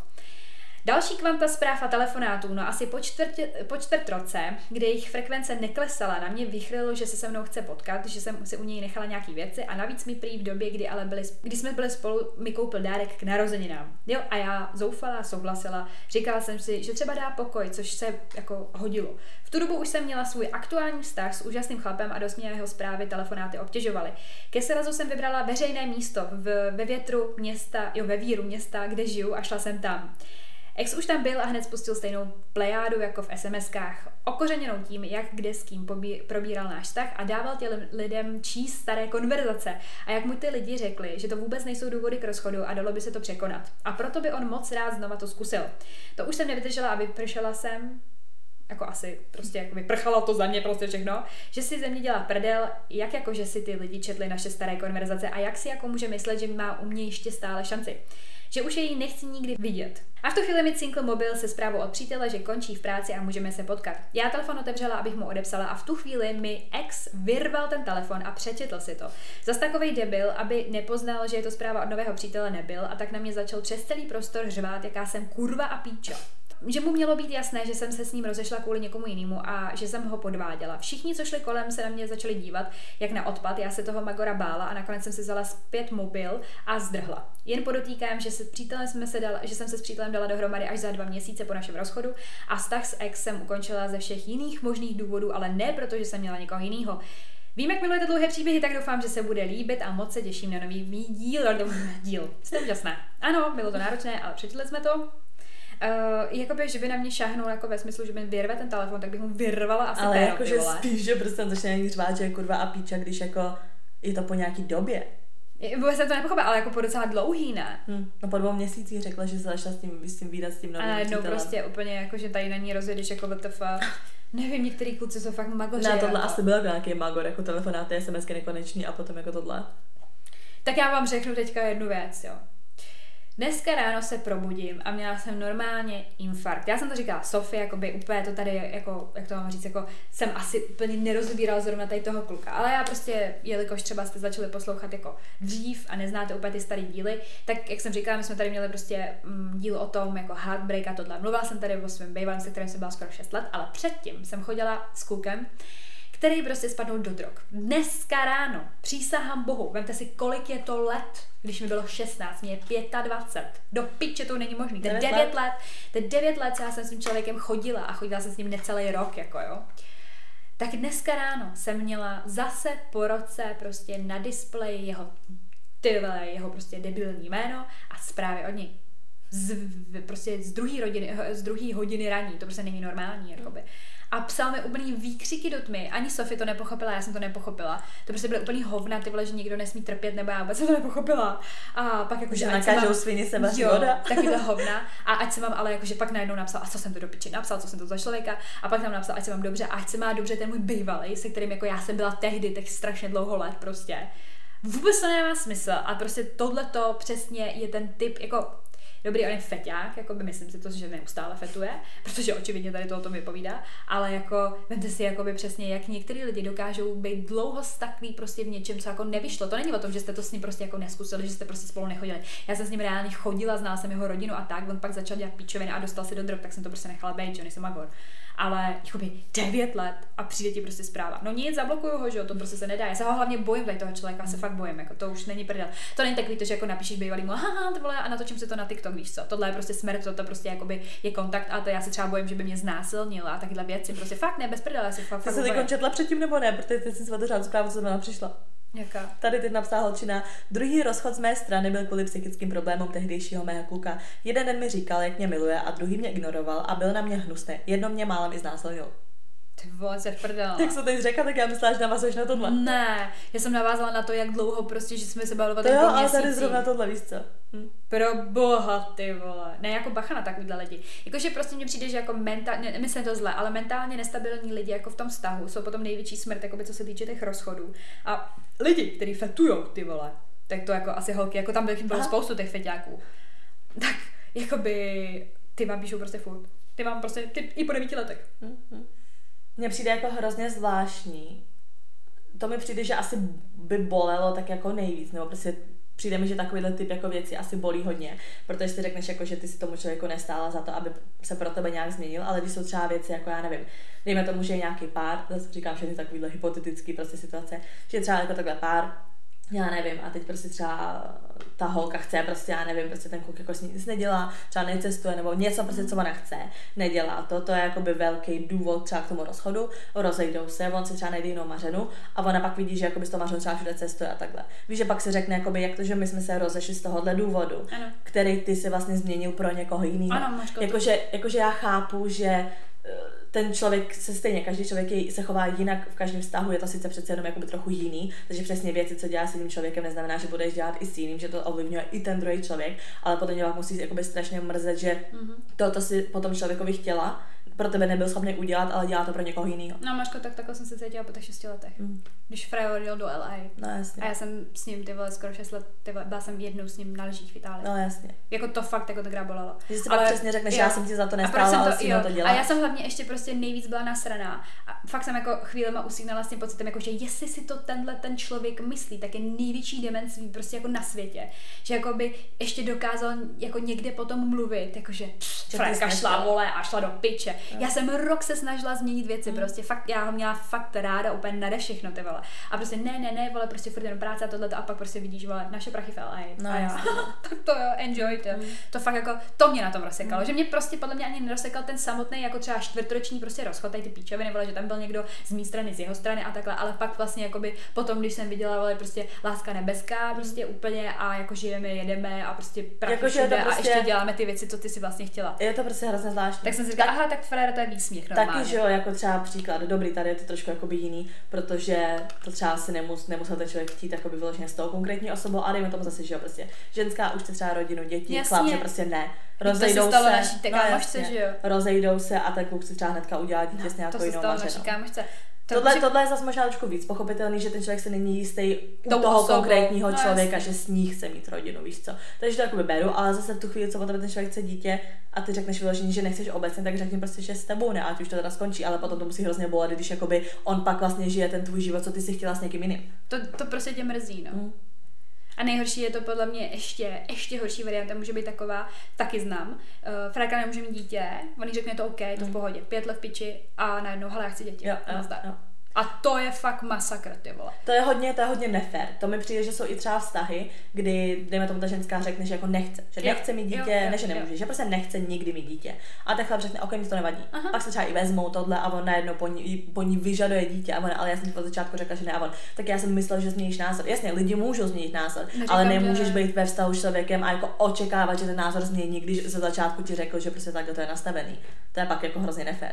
Další kvanta zpráv a telefonátů, no asi po, čtvrtě, po čtvrt roce, kdy jejich frekvence neklesala, na mě vychrylo, že se se mnou chce potkat, že jsem si u něj nechala nějaký věci a navíc mi prý v době, kdy, ale byli, kdy jsme byli spolu, mi koupil dárek k narozeninám. Jo, a já zoufala, souhlasila, říkala jsem si, že třeba dá pokoj, což se jako hodilo. V tu dobu už jsem měla svůj aktuální vztah s úžasným chlapem a dost mě jeho zprávy, telefonáty obtěžovaly. Ke srazu jsem vybrala veřejné místo v, ve větru města, jo, ve víru města, kde žiju a šla jsem tam. Ex už tam byl a hned spustil stejnou plejádu jako v SMS-kách, okořeněnou tím, jak kde s kým probíral náš vztah a dával těm lidem číst staré konverzace a jak mu ty lidi řekli, že to vůbec nejsou důvody k rozchodu a dalo by se to překonat. A proto by on moc rád znova to zkusil. To už jsem nevydržela a vypršela jsem, jako asi prostě jako vyprchalo to za mě prostě všechno, že si ze mě dělá prdel, jak jako, že si ty lidi četli naše staré konverzace a jak si jako může myslet, že má u mě ještě stále šanci že už jej nechci nikdy vidět. A v tu chvíli mi cinkl mobil se zprávou od přítele, že končí v práci a můžeme se potkat. Já telefon otevřela, abych mu odepsala a v tu chvíli mi ex vyrval ten telefon a přečetl si to. Zas takovej debil, aby nepoznal, že je to zpráva od nového přítele nebyl a tak na mě začal přes celý prostor řvát, jaká jsem kurva a píča že mu mělo být jasné, že jsem se s ním rozešla kvůli někomu jinému a že jsem ho podváděla. Všichni, co šli kolem, se na mě začali dívat, jak na odpad. Já se toho Magora bála a nakonec jsem si vzala zpět mobil a zdrhla. Jen podotýkám, že, se přítelem jsme se dala, že jsem se s přítelem dala dohromady až za dva měsíce po našem rozchodu a vztah s ex jsem ukončila ze všech jiných možných důvodů, ale ne proto, že jsem měla někoho jiného. Vím, jak milujete dlouhé příběhy, tak doufám, že se bude líbit a moc se těším na nový díl. díl. Jste úžasné. Ano, bylo to náročné, ale přečetli jsme to. Uh, jakoby, že by na mě šáhnul jako ve smyslu, že by vyrve ten telefon, tak bych mu vyrvala asi Ale jakože spíš, že prostě začne řvát, že je kurva a píča, když jako je to po nějaký době. Vůbec jsem to nepochopila, ale jako po docela dlouhý, ne? Hmm. No po dvou měsících řekla, že se začala s tím, s tím výdat s tím novým A najednou prostě úplně jako, že tady na ní rozjedeš jako WTF. Nevím, některý kluci jsou fakt magoři. Ne, tohle jako. asi byl nějaký magor, jako telefonáty, SMSky nekonečný a potom jako tohle. Tak já vám řeknu teďka jednu věc, jo. Dneska ráno se probudím a měla jsem normálně infarkt. Já jsem to říkala Sofie, jako by úplně to tady, jako, jak to mám říct, jako jsem asi úplně nerozbírala zrovna tady toho kluka. Ale já prostě, jelikož třeba jste začali poslouchat jako dřív a neznáte úplně ty staré díly, tak jak jsem říkala, my jsme tady měli prostě mm, díl o tom, jako heartbreak a tohle. Mluvila jsem tady o svém bývalém, se kterým jsem byla skoro 6 let, ale předtím jsem chodila s klukem, který prostě spadnou do drog. Dneska ráno, přísahám bohu, vemte si, kolik je to let, když mi bylo 16, mě je 25. Do piče to není možný. To je 9 let. let. To je 9 let, co já jsem s tím člověkem chodila a chodila jsem s ním necelý rok, jako jo. Tak dneska ráno jsem měla zase po roce prostě na displeji jeho tyhle, jeho prostě debilní jméno a zprávy od něj. Z, prostě z druhé rodiny, z druhé hodiny raní, to prostě není normální, jakoby a psal mi úplný výkřiky do tmy. Ani Sofie to nepochopila, já jsem to nepochopila. To prostě byly úplný hovna, ty vole, že nikdo nesmí trpět, nebo já vůbec jsem to nepochopila. A pak jako, že nakážou svině se jo, voda. taky to hovna. A ať se mám ale jakože pak najednou napsal, a co jsem to do piči napsal, co jsem to za člověka. A pak tam napsal, ať se mám dobře, a ať se má dobře ten můj bývalý, se kterým jako já jsem byla tehdy tak strašně dlouho let prostě. Vůbec to nemá smysl. A prostě tohle to přesně je ten typ, jako Dobrý, on je feťák, jako by myslím si to, že neustále fetuje, protože očividně tady to o tom vypovídá, ale jako vemte si jako by přesně, jak některý lidi dokážou být dlouho staklí prostě v něčem, co jako nevyšlo. To není o tom, že jste to s ním prostě jako neskusili, že jste prostě spolu nechodili. Já jsem s ním reálně chodila, znala jsem jeho rodinu a tak, on pak začal dělat píčoviny a dostal se do drog, tak jsem to prostě nechala být, že nejsem magor ale jakoby 9 let a přijde ti prostě zpráva. No nic, zablokuju ho, že jo, to prostě se nedá. Já se ho hlavně bojím toho člověka, se fakt bojím, jako to už není prdel. To není takový to, že jako napíšeš bývalýmu, haha, to vole, a natočím si to na TikTok, víš co. Tohle je prostě smrt, to, to prostě jakoby je kontakt a to já se třeba bojím, že by mě znásilnil a takhle věci. Prostě fakt ne, bez prdele, si fakt. Ty jsi teď četla předtím nebo ne, protože ty jsi svatou zprávu, co jsem přišla. Jaká? Tady teď napsala holčina. Druhý rozchod z mé strany byl kvůli psychickým problémům tehdejšího mého kluka. Jeden den mi říkal, jak mě miluje a druhý mě ignoroval a byl na mě hnusný. Jedno mě málem i znásilnil. Ty vole, se prdela. Jak jsem teď řekla, tak já myslela, že navazuješ na tohle. Ne, já jsem navázala na to, jak dlouho prostě, že jsme se bavili To jo, ale tady zrovna tohle, víš co? Hm. Pro boha, ty vole. Ne jako bacha na takovýhle lidi. Jakože prostě mně přijde, že jako mentálně, myslím to zle, ale mentálně nestabilní lidi jako v tom vztahu jsou potom největší smrt, jako by co se týče těch rozchodů. A lidi, kteří fetujou, ty vole, tak to jako asi holky, jako tam bylo spoustu těch feťáků. Tak, jakoby, ty vám píšou prostě furt. Ty vám prostě, ty i po devíti letech. Mm-hmm. Mně přijde jako hrozně zvláštní. To mi přijde, že asi by bolelo tak jako nejvíc, nebo prostě přijde mi, že takovýhle typ jako věci asi bolí hodně, protože si řekneš, jako, že ty si tomu člověku nestála za to, aby se pro tebe nějak změnil, ale když jsou třeba věci, jako já nevím, dejme tomu, že je nějaký pár, zase říkám všechny takovýhle hypotetický prostě situace, že třeba jako takhle pár, já nevím, a teď prostě třeba ta holka chce, prostě já nevím, prostě ten kluk jako s ní nic nedělá, třeba necestuje, nebo něco prostě, co ona chce, nedělá to, to je jakoby velký důvod třeba k tomu rozchodu, rozejdou se, on si třeba najde jinou mařenu a ona pak vidí, že jakoby s tou mařenou třeba všude cestuje a takhle. Víš, že pak se řekne, jakoby, jak to, že my jsme se rozešli z tohohle důvodu, Ano. který ty si vlastně změnil pro někoho jiného. Jakože, jakože já chápu, že eh, ten člověk se stejně, každý člověk je, se chová jinak v každém vztahu, je to sice přece jenom jakoby trochu jiný, takže přesně věci, co dělá s jiným člověkem, neznamená, že budeš dělat i s jiným, že to ovlivňuje i ten druhý člověk, ale podle mě pak musí jakoby strašně mrzet, že Mhm. toto si potom člověkovi chtěla, pro tebe nebyl schopný udělat, ale dělá to pro někoho jiného. No Maško, tak takhle jsem se cítila po těch 6 letech. Mm. Když Frejo odjel do LA. No jasně. A já jsem s ním ty vole skoro 6 let, ty vole, byla jsem jednou s ním na lyžích v Itálii. No jasně. Jako to fakt jako to bolelo. Že si pak přesně řekneš, jo. já jsem ti za to A nestála, ale to, si jo. to A dělat. já jsem hlavně ještě prostě nejvíc byla nasraná. A fakt jsem jako chvílema usínala s tím pocitem, jako, že jestli si to tenhle ten člověk myslí, tak je největší demens prostě jako na světě. Že jako by ještě dokázal jako někde potom mluvit, jakože Franka šla vole a šla do piče. Já jsem rok se snažila změnit věci, prostě fakt, já ho měla fakt ráda úplně nade všechno ty vole. A prostě ne, ne, ne, vole, prostě furt jenom práce a tohle a pak prostě vidíš, vole, naše prachy v LA. No, a já, jasně. tak to jo, enjoy to. To fakt jako, to mě na tom rozsekalo. Že mě prostě podle mě ani nerozsekal ten samotný, jako třeba čtvrtroční prostě rozchod, tady ty píčoviny, vole, že tam byl někdo z mé strany, z jeho strany a takhle, ale pak vlastně jakoby potom, když jsem viděla, vole, prostě láska nebeská, prostě úplně a jako žijeme, jedeme a prostě prachy to všude a prostě- ještě děláme ty věci, co ty si vlastně chtěla. Je to prostě hrozně zvláštní. Tak jsem si říkala, aha, tak Frére, to je výsměch normálně. Taky, že jo, jako třeba příklad, dobrý, tady je to trošku jakoby jiný, protože to třeba si nemus, nemusel ten člověk chtít jakoby vyloženě s tou konkrétní osobou, a dejme tomu zase, že jo, prostě ženská už chce třeba rodinu, děti, Jasně. chlap, že prostě ne. To se Rozejdou stalo se, naší kámošce, jasně. že jo? rozejdou se a ten kluk si třeba hnedka udělá dítě s nějakou to se jinou stalo naší kámošce. To Tohle, že- tohle je zase možná trošku víc pochopitelný, že ten člověk se není jistý u Tou toho osobou. konkrétního No, člověka, jasně. že s ní chce mít rodinu, víš co. Takže to jakoby beru, ale zase v tu chvíli, co po tebe ten člověk chce dítě a ty řekneš vyloženě, že nechceš obecně, tak řekni prostě, že s tebou ne, ať už to teda skončí, ale potom to musí hrozně bolet, když jakoby on pak vlastně žije ten tvůj život, co ty si chtěla s někým jiným. To, to prostě tě mrzí, no. Mm. A nejhorší je to podle mě ještě, ještě horší varianta, může být taková, taky znám. Uh, Frajka nemůže mít dítě, on řekne to OK, to v pohodě, pět let v piči a najednou, hele, já chci děti. Mm. Jo, a jo, jo. A to je fakt masakr, ty vole. To je hodně, to je hodně nefér. To mi přijde, že jsou i třeba vztahy, kdy, dejme tomu, ta ženská řekne, že jako nechce, že Jo, nechce mít jo, dítě, jo, ne, že jo. nemůže, že prostě nechce nikdy mít dítě. A ten chlap řekne, OK, mi to nevadí. Aha. Pak se třeba i vezmou tohle a on najednou po ní, po ní vyžaduje dítě a on, ale já jsem od začátku řekla, že ne, a on, tak já jsem myslel, že změníš názor. Jasně, lidi můžou změnit názor, Neříkám, ale že nemůžeš ne. být ve vztahu s člověkem a jako očekávat, že ten názor změní, když ze začátku ti řekl, že prostě takhle to je nastavený. To je pak jako hrozně nefér.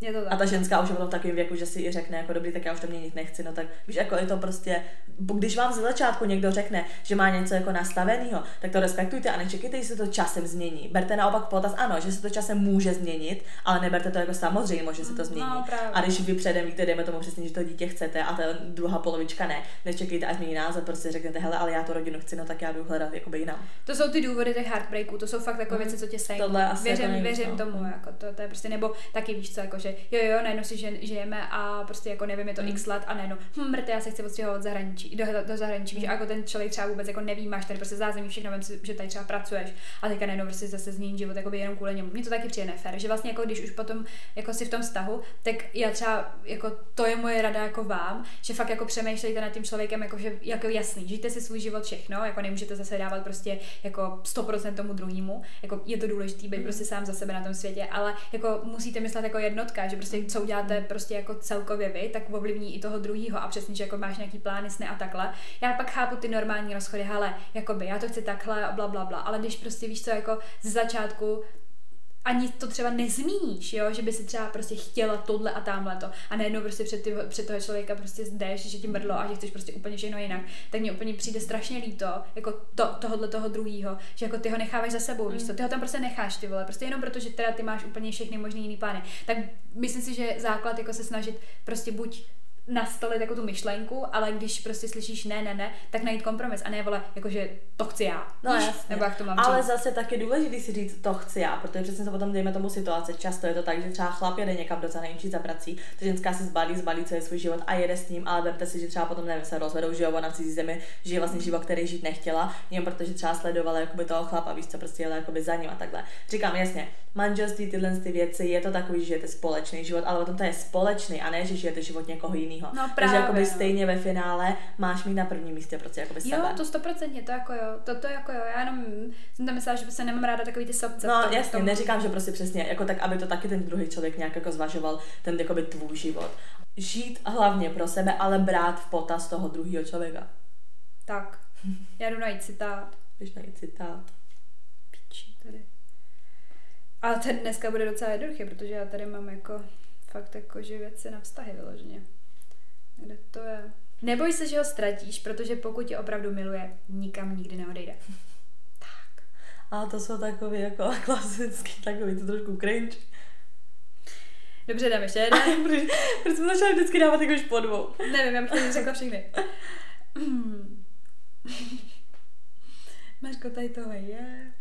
Je to tak. A ta ženská už je potom v takovém věku, že si i řekne, jako dobrý, tak já už to měnit nechci, no tak víš, jako je to prostě, když vám ze začátku někdo řekne, že má něco jako nastaveného, tak to respektujte a nečekejte, že se to časem změní. Berte naopak potaz, ano, že se to časem může změnit, ale neberte to jako samozřejmě, že se to změní. No, právě. a když vy předem víte, dejme tomu přesně, že to dítě chcete a ta druhá polovička ne, nečekejte, až změní názor, prostě řeknete, hele, ale já tu rodinu chci, no tak já jdu hledat jakoby jinam. To jsou ty důvody těch heartbreaků, to jsou fakt takové Mhm. věci, co tě sejmou. Asi věřím, jako nejvíc, věřím no. tomu, jako to, to, je prostě, nebo taky víš co, jako že jo, jo, najednou si žen, žijeme a prostě jako nevím, je to Mhm. x let a najednou, hm, mrte, já se chci odstěhovat zahraničí, do, do zahraničí, víš, a jako ten člověk třeba vůbec jako neví, máš tady prostě zázemí, všechno, vím že tady třeba pracuješ a teďka najednou prostě zase změní život jako jenom kvůli němu. Mně to taky přijde nefér, že vlastně jako když už potom jako si v tom vztahu, tak já třeba jako to je moje rada jako vám, že fakt jako přemýšlejte nad tím člověkem, jako, že, jako jasný, žijte si svůj život všechno, jako nemůžete zase dávat prostě jako 100% tomu druhému, jako je to důležité být prostě sám za sebe na tom světě, ale jako musíte myslet jako jednotka, že prostě co uděláte prostě jako celkově vy, tak ovlivní i toho druhého a přesně, že jako máš nějaký plány, sny a takhle. Já pak chápu ty normální rozchody, hele, jakoby já to chci takhle bla, bla, bla, ale když prostě víš co, jako z začátku ani to třeba nezmíníš, jo, že by si třeba prostě chtěla tohle a tamhle to. A najednou prostě před, ty, před toho člověka prostě jdeš, že ti mrdlo a že chceš prostě úplně všechno jinak, tak mně úplně přijde strašně líto, jako to, tohohle toho druhýho, že jako ty ho necháváš za sebou, víš co, ty ho tam prostě necháš ty vole, prostě jenom proto, že teda ty máš úplně všechny možný jiný plány, tak myslím si, že základ jako se snažit prostě buď nastolit jako tu myšlenku, ale když prostě slyšíš ne, ne, ne, tak najít kompromis a ne vole, jakože to chci já. No jasně. Nebo jak to mám Ale říct. zase tak je důležité si říct to chci já, protože přesně se potom dejme tomu situaci. Často je to tak, že třeba chlap jede někam do zahraničí za prací, ta ženská si zbalí, zbalí celý svůj život a jede s ním, ale vemte si, že třeba potom nevím, se rozvedou, že jo, ona v cizí zemi žije vlastně život, který žít nechtěla, jen protože třeba sledovala jakoby toho chlapa, víš co, prostě jela jakoby za ním a takhle. Říkám jasně, manželství, tyhle ty věci, je to takový, že žijete společný život, ale potom to je společný a ne, že žijete život někoho jiného. No, právě, Takže jakoby no. stejně ve finále máš mít na prvním místě prostě jakoby sebe. Jo, to stoprocentně, to jako jo, to, to jako jo, já jenom jsem tam myslela, že by se nemám ráda takový ty sobce. No tom, jasně, tom... neříkám, že prostě přesně, jako tak, aby to taky ten druhý člověk nějak jako zvažoval, ten jakoby tvůj život. Žít hlavně pro sebe, ale brát v potaz toho druhého člověka. Tak, já jdu najít citát. Jdeš najít citát. Piči, tady. Ale ten dneska bude docela jednoduchý, protože já tady mám jako fakt jako, že věci na vztahy vyloženě. Kde to je? Neboj se, že ho ztratíš, protože pokud tě opravdu miluje, nikam nikdy neodejde. Tak. A to jsou takový jako klasický, takový to trošku cringe. Dobře, dáme ještě jeden. proč, proč jsme začali vždycky dávat jako už po dvou? Nevím, já bych to řekla všechny. Mařko, tady tohle je.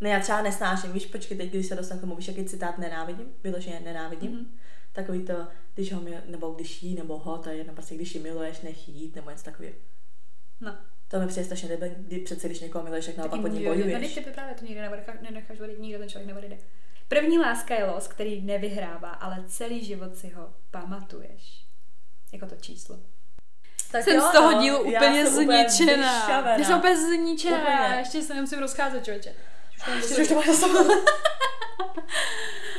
Ne, já třeba nesnáším, víš, počkej, teď, když se dostanu k tomu, víš, jaký citát nenávidím, vyloženě nenávidím. Mm-hmm. Takový to, když ho mil, nebo když jí, nebo ho, to je jedno, prostě když ji miluješ, nech jít, nebo něco takového. No. To mi přijde strašně debil, kdy přece, když někoho miluješ, tak naopak pod ní bojuješ. No, ty právě to nikdy nenecháš, nenecháš vodit, nikdo ten člověk nevodit. První láska je los, který nevyhrává, ale celý život si ho pamatuješ. Jako to číslo. Tak jsem jo, z toho no, dílu úplně zničená. Já jsem úplně zničená. Ještě se nemusím rozcházet, člověče. Ještě už to máš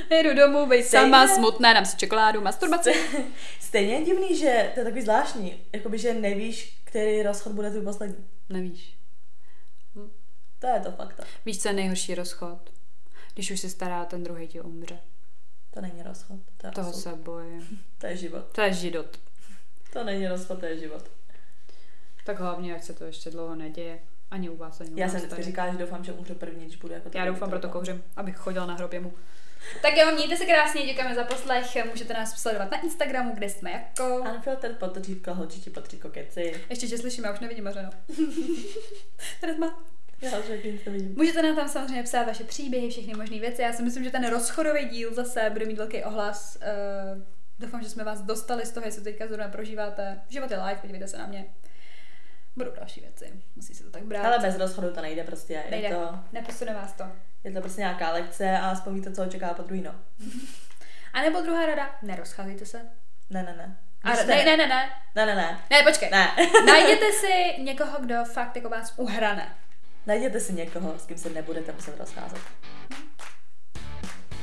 Jdu domů, bej sama, smutná, dám si čokoládu, masturbace. Stejně je divný, že to je takový zvláštní. Jakoby, že nevíš, který rozchod bude tvůj poslední. Nevíš. Hm. To je to fakt. Víš, co je nejhorší rozchod? Když už se stará, ten druhý ti umře. To není rozchod. To je Toho osud. se bojím. To je život. To je život. To není rozchod, to je život. Tak hlavně, ať se to ještě dlouho neděje. Ani u vás, ani u Já jsem vždycky říkala, že doufám, že umře první, když bude jako Já doufám, proto kouřím, abych chodila na hrobě mu. Tak jo, mějte se krásně, děkujeme za poslech. Můžete nás sledovat na Instagramu, kde jsme jako... Unfiltered potržítko, holčiči potříko keci. Ještě tě slyším, já už nevidím Mařeno. Tady má. Já už nevidím. Můžete nám tam samozřejmě psát vaše příběhy, všechny možné věci. Já si myslím, že ten rozchodový díl zase bude mít velký ohlas. Uh, doufám, že jsme vás dostali z toho, jestli teďka zrovna prožíváte. Život je live, podívejte se na mě budou další věci. Musí se to tak brát. Ale bez rozchodu to nejde prostě. Nejde. To, Neposune vás to. Je to prostě nějaká lekce a aspoň víte, co očeká po druhý, no. a nebo druhá rada, nerozcházejte se. Ne, ne, ne. A, ne, ne, ne, ne, ne. Ne, ne, ne. Ne, počkej. Ne. Najděte si někoho, kdo fakt jako vás uhrane. Najděte si někoho, s kým se nebudete muset rozcházet.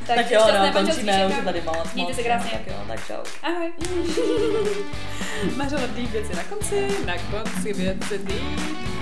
Tak, tak jo, no, končíme, už je tady moc. Mějte se krásně. Tak jo, tak čau. Ahoj. Máš ale věci na konci, na konci věci deep.